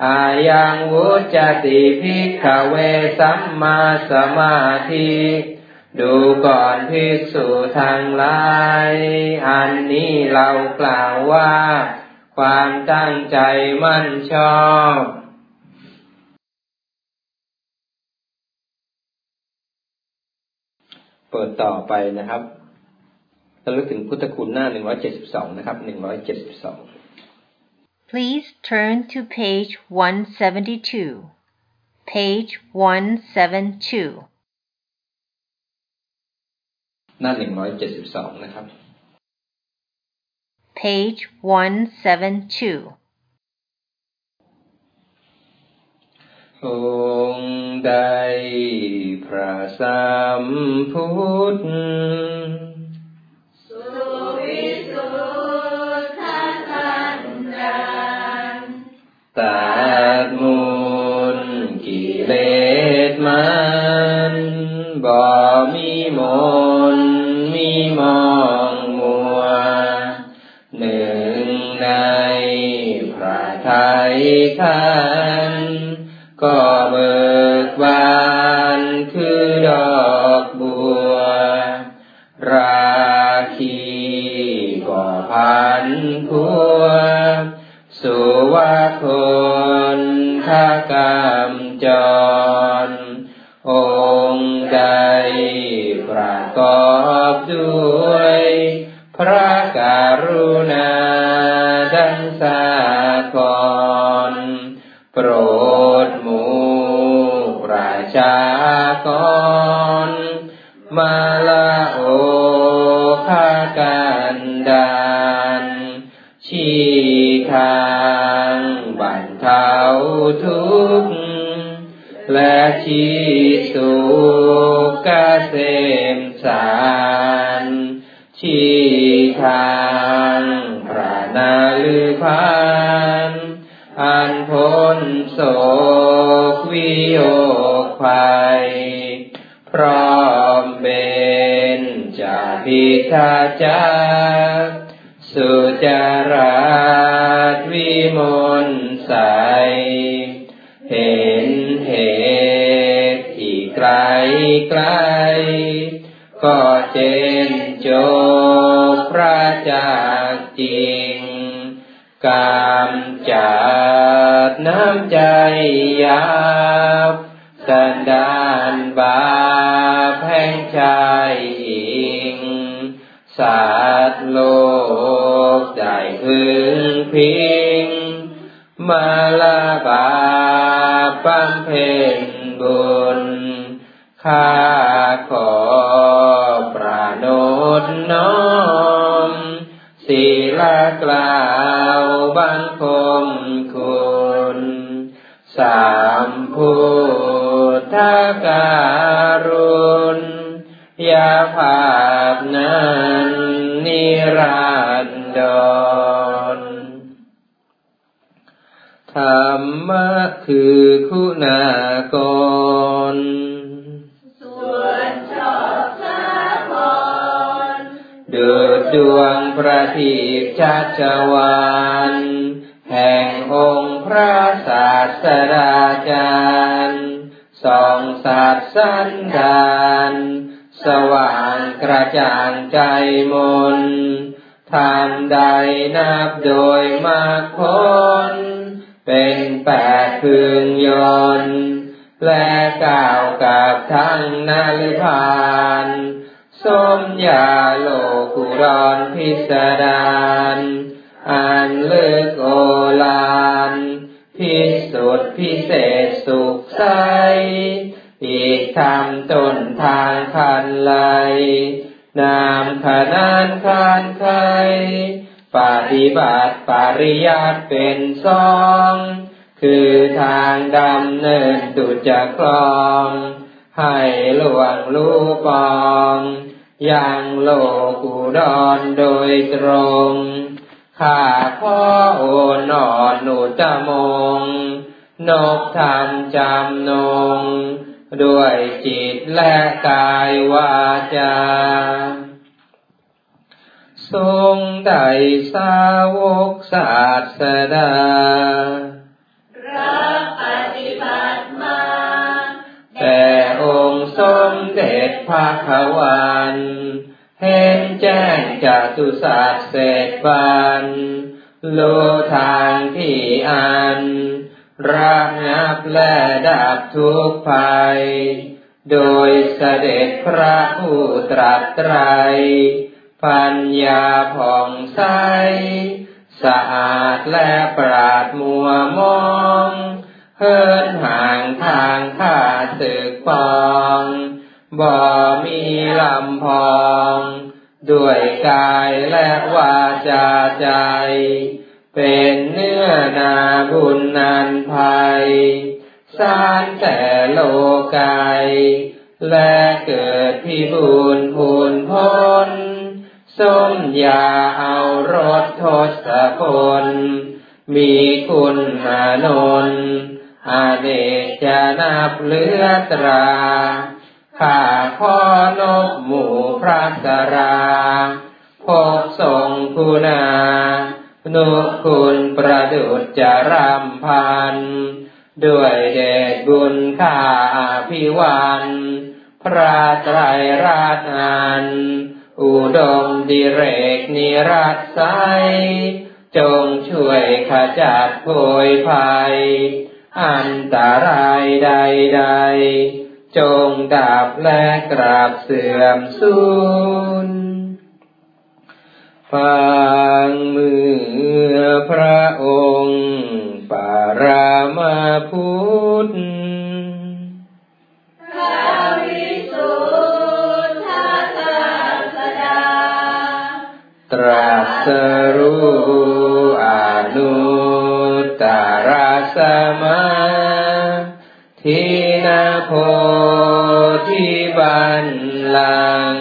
Speaker 1: อายังวุจติพิกเวสัมมาสมาธิ ดูก่อนภิกษุทางหลาย อันนี้เรากล่าวว่า ความตั้งใจมั่นชอบ
Speaker 4: เปิดต่อไปนะครับระลึกถึงพุทธคุณหน้าหนึ่งร้อยเจ็ดสิบสองนะครับหนึ่งร้อยเจ็ดสิบสอง
Speaker 2: Please turn to page 172. Page 172.
Speaker 4: หน้าหนึ่งร้อยเจ็ดสิบสองนะครับ
Speaker 2: Page 172.
Speaker 1: องค์ใดพระสัมพุทธ
Speaker 3: สุวิสุทธสันดาน
Speaker 1: ตัดมูลกิเลสมันบ่มีมนมี มองมัว หนึ่งในพระไทยท่านก็เบิกบานคือดอกบัว ราคีก็พันพัว สุวาคนทากรรมจรอ กอบด้วย พระกรุณาดังสากรโปรดหมู่ประชากร มาละโอคากันดานชี้ทางบรรเทาทุกข์และชี้สุขเกษม สารชี้ทางพระนาลือพานอันพ้นโศกวิโยคภัย พร้อมเป็นจะพิทาจากสุจาราตวิมลใส เห็นเหตุที่ไกลไกล ก็เจนโจบพระจากจริง กามจัดน้ำใจยาบสันดานบาปแห่งชายอิงสัตว์โลกได้พึงพิง มาลาบาปบำเพ็ญบุญข้า ดน้อมศีลกล่าวบังคมคุณสามพุทธการุณยาภาพนั้นนิรันดรธรรมะคือคุณากร ดวงประทีปชัชวานแห่งองค์พระศาสดาจารย์ส่องสัตว์สันดานสว่างกระจ่างใจมนทำใดนับโดยมากผลเป็นแปดพึงยนต์และก้าวกับทั้งนาลพานสมยาโล กุรอนพิสดารอันลึกโอลานพิสุทธิพิเศษสุขใส อีกทำต้นทางคันไล นามขนานคานไคปฏิบัติปริยัติเป็นสอง คือทางดำเนินตุจะคลอง ให้หลวงลูปอง ยังโลกุดอนโดยตรง ข้าพ่อโอนอนหนุตมง นกทำจำนง ด้วยจิตและกายวาจา ทรงได้สาวกศาสดา
Speaker 3: รับปฏิบัติมา
Speaker 1: แต่องค์สมเด็จพระขวันเห็นแจ้งจากตุศาสตร์เศษบันรู้ทางที่อันระงับและดับทุกภัย โดยเสด็จพระผู้ตรัสไตร ปัญญาผ่องใส สะอาดและปราดมัวมอง เฮินห่างทางข้าศึกปอง บ่มีลำพอง ด้วยกายและวาจาใจ เป็นเนื้อนาบุญนันภัยสารแต่โลกายและเกิดที่บุญพูนพ้นสมยาเอารถทศพล มีคุณอานนอาเนกจะนับเลือตรา ข้าพ่อนบหมู่พระสราพบทรงคุณา นุคุณประดุจจรำพัน ด้วยเดชบุญข้าอภิวัน พระไตรราชอัน อุดมดิเรกนิรัตไซจงช่วยขจัดโพยภัย อันตรายใดๆ จงดับและกราบเสื่อมสูญฟังมือพระองค์ ปารามาพุทธ
Speaker 3: พระวิสุทธศาสดา
Speaker 1: ตรัสรู้อนุตตรสมา ทีนาโพธิบันลัง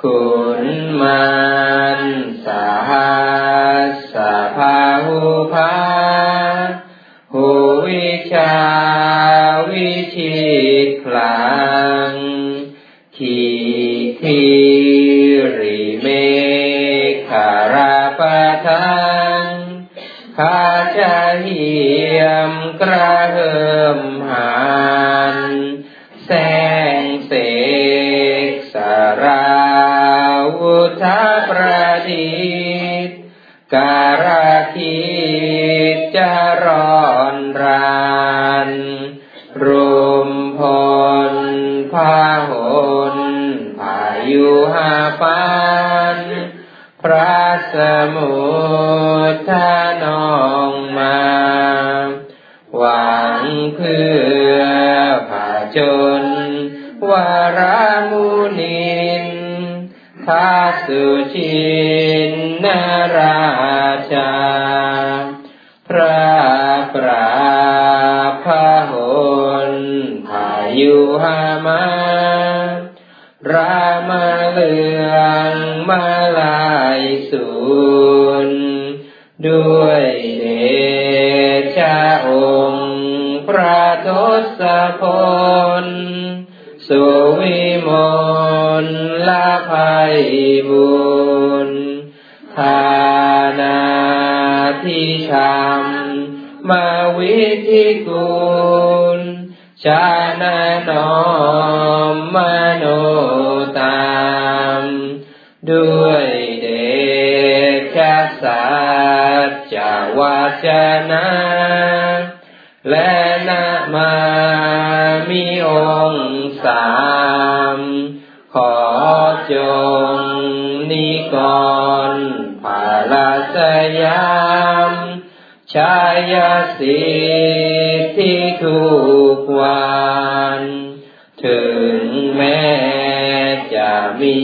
Speaker 1: ขุนมันสาหัสสะพาหุภาหูวิชาวิชิ เหียมกระเหิมหานแสงเสกสาราวุธประดิษฐ์การาคิดจะร้อนรานรุมพลพาหนพายุหาปันพระสมุทธานองมา เพื่อผาจน วารามุนินทาสุชินนาราชา สะพล สุวิมลละภัยบุญทานาที่ชามมาวิธิกุลชาณนอน จงนิกรภาลาสยามชายสิทธิทุกวัน ถึงแม้จะมี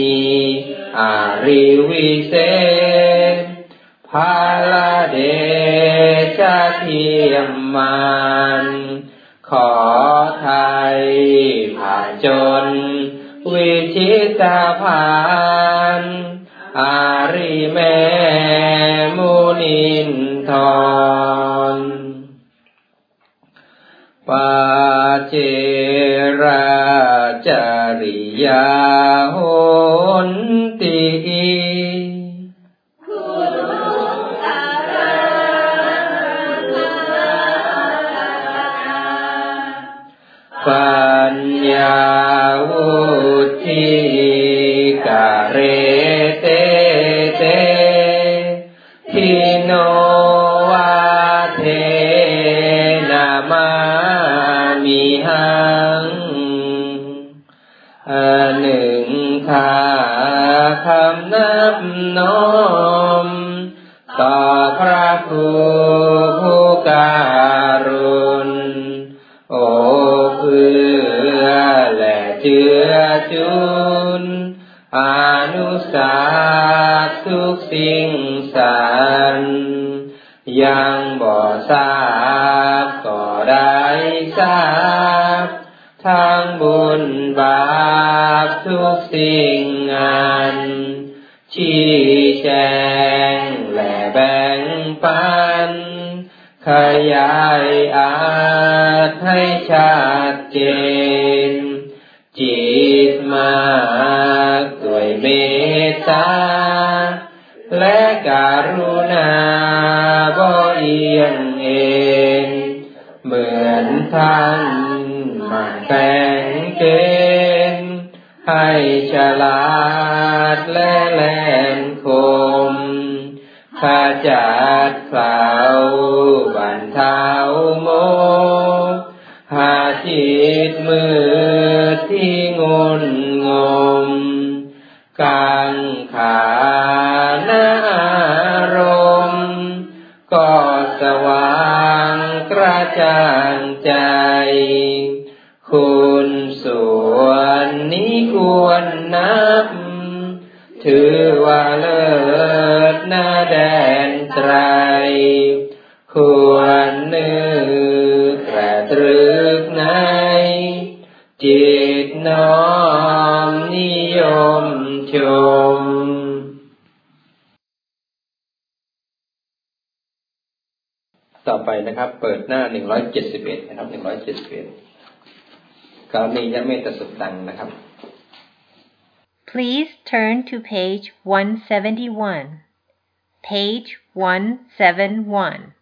Speaker 1: อาริวิเศษภาลาเดชเทียมมัน ขอไทยผ่าจน ตาพานอาริแม่มุนินทรปาเจราจริยาหนติปัญญาวุ ธิกะเรเตเตทิโนวาเทนามามิหังอหนึ่งข้าคำนับน้อมต่อพระผู้ผู้การุณโอ อจุนอนุสาทุกสิ่งสารยังบ่ทราบก็ได้ทราบทางบุญบาปทุกสิ่งงานชี้แจงและแบ่งปัน ขยายอาจให้ชัดเจน มาด้วยเมตตาและการุณาบ่เอียงเองเหมือนท่านมันแต่งเกณฑ์ให้ฉลาดและแหลมคมขจัดเฝ้า ก
Speaker 4: หน้าหนึ่งร้อยเจ็ดสิบเอ็ดนะครับหนึ่งร้อยเจ็ดสิบเอ็ดกรณียเมตสุตังนะครับ
Speaker 2: Please turn to page 171. Page 171.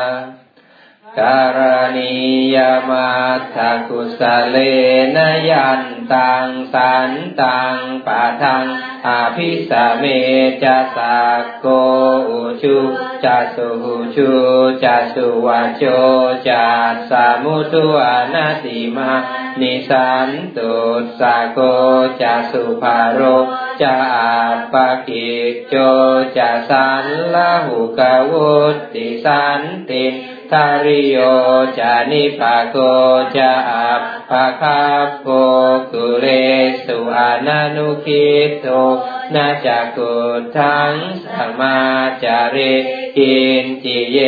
Speaker 1: การณียมัตถกุสเลนยันตังสันตังปะทังอภิสเมจะสากโกอุชุจะสุหุชุจะสุวะโจจะสามุตุอนาติมานิสันตุสาโกจะสุภาโรจะอาปะกิจโจจะสันละหุกวุติสันติ ทาริโยจานิภาโกจะอัปภาคาโกกุเลสุอานานุคิโตนาจักุทังสมาจาริกินจิเย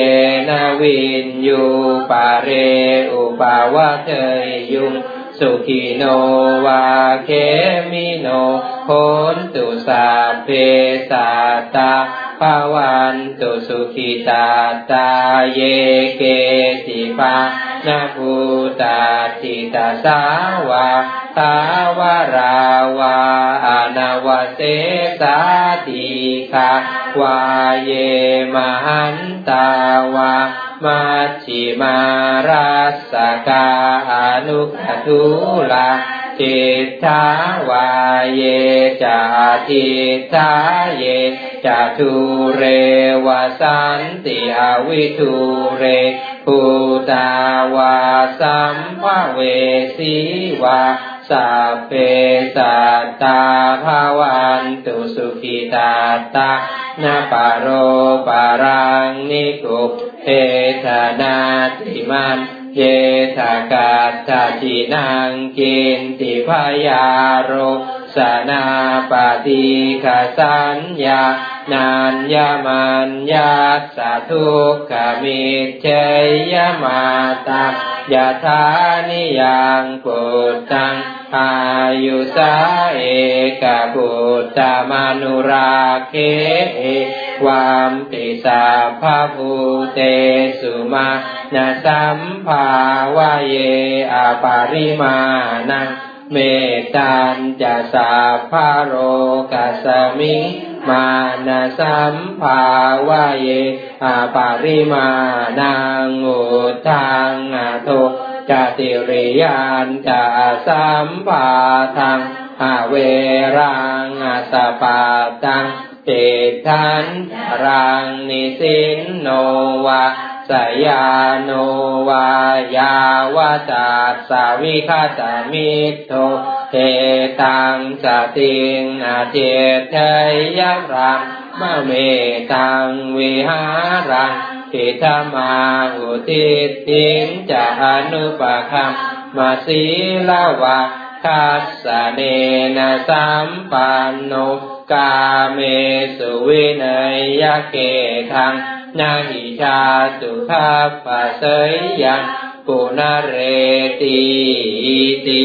Speaker 1: นาวินยูปาเรอุปาวะเทยยุงสุขีโนวาเคมิโนโนตุสาเพสาตา ภาวันตุสุขิตาตาเยเกติปานาภูตาทิตาสาวาทาวาราวาอนาวเสสาติคาวาเยมหันตาวามัชชิมารัสกาอนุขทุลา จิตทาวาเยจาทิทาเยจาทุเรวสันติอวิทุเรภูตาวาสัมภเวสีวาสัพเพสัตตาภาวันตุสุขิตาตานาปโรปารังนิกุเทธนาติมัน เยสากาตจินังกินติพยารุ สนาปฏิคสัญญานัญญมันญาสาทุกขมิเชยมาตายาธานิยังปุตตังอายุสาเอกปุตตามานุราเคอวามปิสาภาภูเตสุมานาสัมภาวะเยอปาริมานัง เมตันจะสาภาโรกัสมิงมานาสัมภาวะเยอาปาริมานังอุทังอาโทจติริยานจะสัมภาทังอาเวรังอาสปาตังเจทันรังนิสินโนวา สยาโนวายาวาจาสาวิคาตามิโตเทตังสติงอาเจเทยรังมะเมตังวิหารังทิธมาอุทิติงจะอนุปคัมมาสีลาวะคัสสเนนะสัมปันโนกาเมสุวินัยยเกทัง นาหิชาสุขาปัสยยังปุนาเรติติ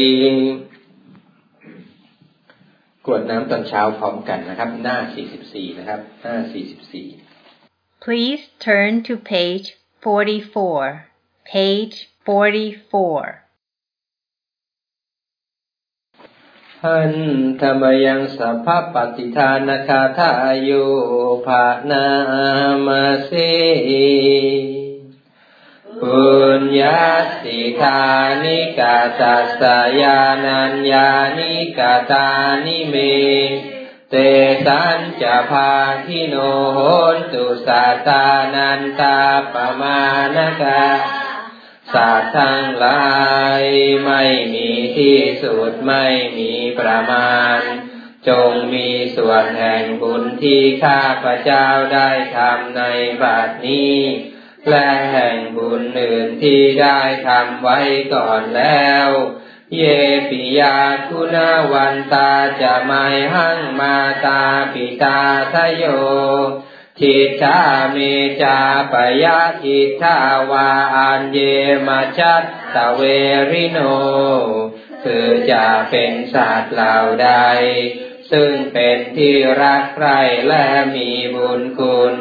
Speaker 4: กวดน้ำตอนเช้าพร้อมกันนะครับ หน้า 44 นะครับ หน้า 44
Speaker 2: Please turn to page 44 page 44
Speaker 1: หันธรรมยังสัพพปฏิทานคาทายุภานามาสีปุญญาสิทานิกาตัสยานัญญานิกาตานิเม เตสันจะพาทิโนโหนตุสัตานันตาปมาณกา สัตว์ทั้งหลายไม่มีที่สุดไม่มีประมาณ จงมีส่วนแห่งบุญที่ข้าพระเจ้าได้ทำในบัดนี้ และแห่งบุญอื่นที่ได้ทำไว้ก่อนแล้ว เยปิยาคุณวันตาจะไม่หั่งมาตาปิตาทโย ทิฏาเมจาปยาทิฏาวาอันเยมาชัตตะเวริโน คือจะเป็นสัตว์เหล่าใด ซึ่งเป็นที่รักใคร่และมีบุญคุณ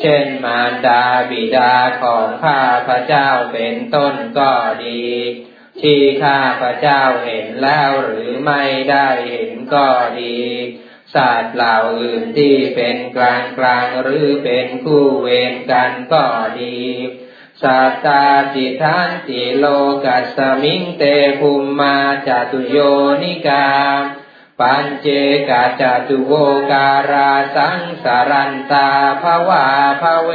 Speaker 1: เช่นมารดาบิดาของข้าพระเจ้าเป็นต้นก็ดี ที่ข้าพระเจ้าเห็นแล้วหรือไม่ได้เห็นก็ดี สัตว์เหล่าอื่นที่เป็นกลางกลางหรือเป็นคู่เวรกันก็ดีสัตตาจิทันติโลกัสมิงเตภูมมาจตุโยนิกา ปัญเจกาจตุโวการาสังสารันตาภวาภเว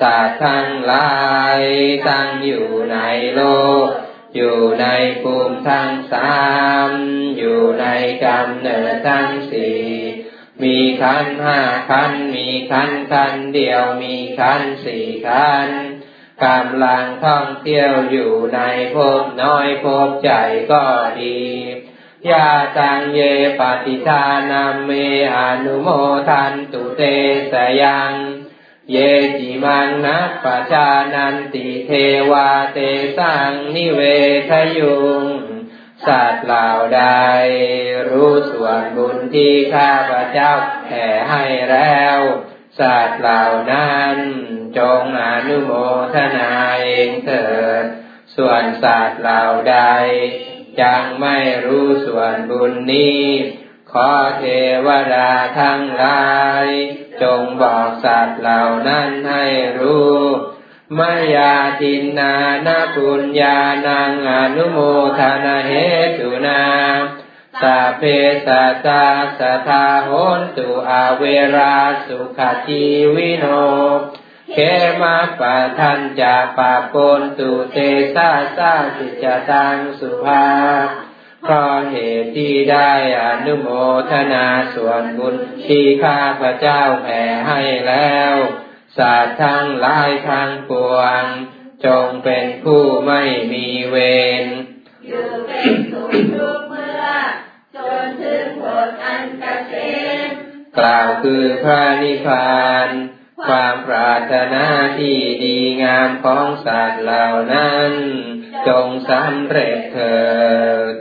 Speaker 1: สัตว์ทั้งหลายตั้งอยู่ในโลก อยู่ในภูมิทั้งสาม อยู่ในกำเนิดทั้งสี่มีขันห้าขันมีขันขันเดียวมีขันสี่ขันกำลังท่องเที่ยวอยู่ในภพน้อยภพใหญ่ก็ดียาตังเยปฏิทานาเมอนุโมทันตุเตสยัง เยจิมังนัปชานันติเทวาเตสังนิเวทยุง สัตว์เหล่าใด รู้ส่วนบุญที่ข้าพระเจ้าแผ่ให้แล้ว สัตว์เหล่านั้น จงอนุโมทนาเองเถิด ส่วนสัตว์เหล่าใด จังไม่รู้ส่วนบุญนี้ ขอเทวดาทั้งหลาย จงบอกสัตว์เหล่านั้นให้รู้มายาตินนานาปุญญานังอนุโมทนาเหตุนาสาเพสัตาสทาโหนตุอาเวราสุขจีวิโนเขมาปะทันจะปะปนตุเตสาสาสิจตังสุภา เพราะเหตุที่ได้อนุโมทนาส่วนบุญที่ข้าพระเจ้าแผ่ให้แล้วสัตว์ทั้งหลายทั้งปวง จงเป็นผู้ไม่มีเวร
Speaker 3: อยู่เป็นสุขทุกเมื่อ จนถึงผลอันเกษม
Speaker 1: กล่าวคือพระนิพพาน ความปรารถนาที่ดีงามของสัตว์เหล่านั้น จงสำเร็จเถิด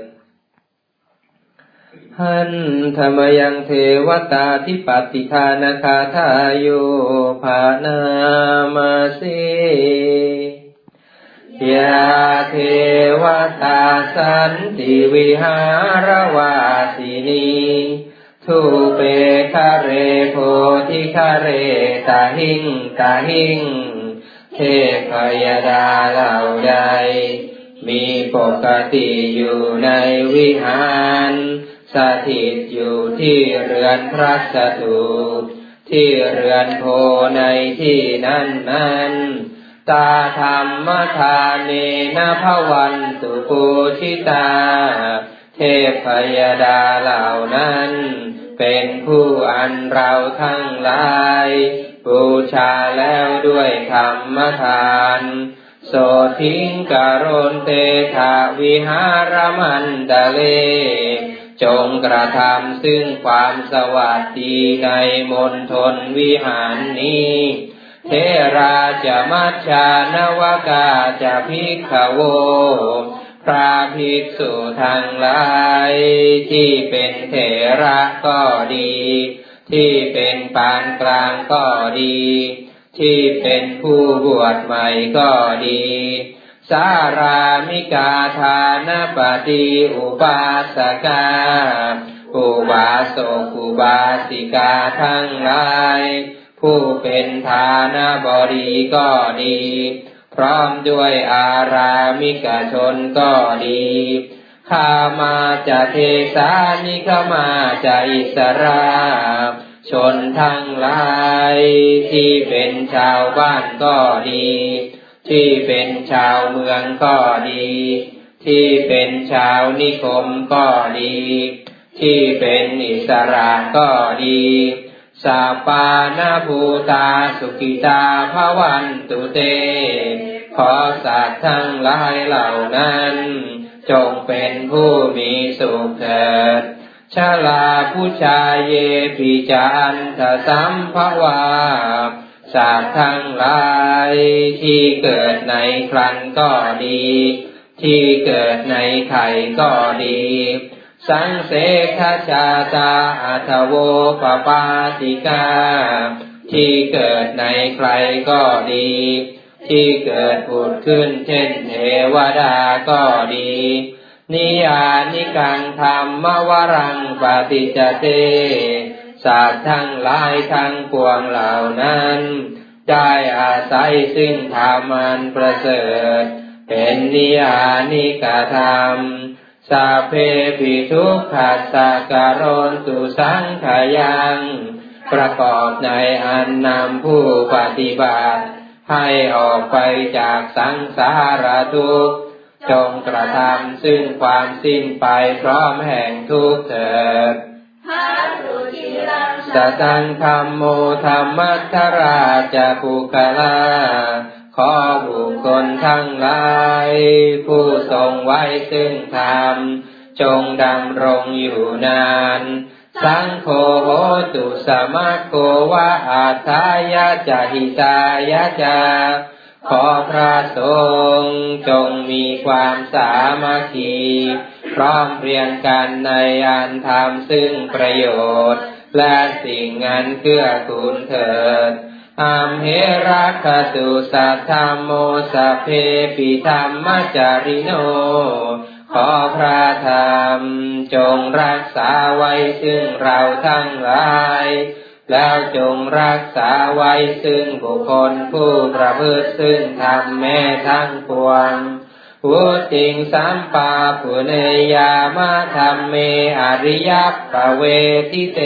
Speaker 1: หันธรรมยังเทวตาทิปติทานคาทาโยภานามาสียาเทวตาสันติวิหารวาสินีทุเปคาเรโพธิคาเรตาหิงตาหิงเทพยดาเหล่าใด มีปกติอยู่ในวิหาร สถิตอยู่ที่เรือนพระสถูที่เรือนโพในที่นั้นนั้นตาธรรมทานเนนะพวันตุปูชิตา เทพยดาเหล่านั้น เป็นผู้อันเราทั้งหลาย บูชาแล้วด้วยธรรมทาน โสทิงกโรนเตถาวิหารมันดาเล จงกระทำซึ่งความสวัสดีในมณฑลวิหารนี้ เทราจะมัชชานวกาจะพิกขโว พระภิกษุทั้งหลายที่เป็นเถระก็ดี ที่เป็นปานกลางก็ดี ที่เป็นผู้บวชใหม่ก็ดี สารามิกาทานปฏิอุปาสกาอุบาสกอุบาสิกาทั้งหลาย ผู้เป็นฐานะบริก็ดี พร้อมด้วยอารามิกชนก็ดีข้ามาจะเทสานิขมาจะอิสราชนทั้งหลาย ที่เป็นชาวบ้านก็ดี ที่เป็นชาวเมืองก็ดี ที่เป็นชาวนิคมก็ดี ที่เป็นอิสระก็ดีสาปานาภูตาสุกิตาภวันตุเต ขอสัตว์ทั้งหลายเหล่านั้น จงเป็นผู้มีสุขเถิดชาลาผู้ชายเยปิจันทสัมภวา สัตว์ทั้งหลายที่เกิดในครันก็ดี ที่เกิดในไข่ก็ดี สังเสขชาตาอัทโวปปาติกา ที่เกิดในใครก็ดี ที่เกิดผุดขึ้นเช่นเทวดาก็ดีนิยานิกังธรรมวรังปฏิจเต สัตว์ทั้งหลายทั้งปวงเหล่านั้น ได้อาศัยซึ่งธรรมันประเสริฐ เป็นนิยานิกธรรมสาเพปิทุกขัสสะการนตุสังขยัง ประกอบในอันนำผู้ปฏิบัติ ให้ออกไปจากสังสารทุกข์จงกระทำซึ่งความสิ้นไปพร้อมแห่งทุกข์เถิด สตังธรรมโมธรรมัทราจะภูกลาขอบุคคลทั้งหลาย ผู้ทรงไว้ซึ่งธรรม จงดำรงอยู่นาน สังโฆโหตุสมาโกวะอาทายะจหิตายะจา ขอพระสงฆ์จงมีความสามัคคีพร้อมเรียนกันในอันธรรมซึ่งประโยชน์ และสิ่งอันเกื้อกูลเถิดอามเหรัคตุสัทธรมโมสเพปิธรรมจาริโน ขอพระธรรมจงรักษาไว้ซึ่งเราทั้งหลาย แล้วจงรักษาไว้ซึ่งบุคคลผู้ประพฤติซึ่งทำแม่ทั้งปวงพุติงสัมปาปุเนยามาธรรมเมอริยปเวทิเต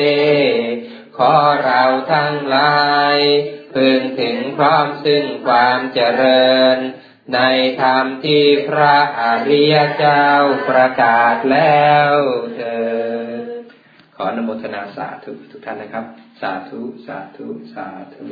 Speaker 1: ขอเราทั้งหลายพึงถึงพร้อมซึ่งความเจริญ ในธรรมที่พระอริยเจ้าประกาศแล้วเถิด
Speaker 4: ขออนุโมทนาสาธุทุกท่านนะครับ สาธุ สาธุ สาธุ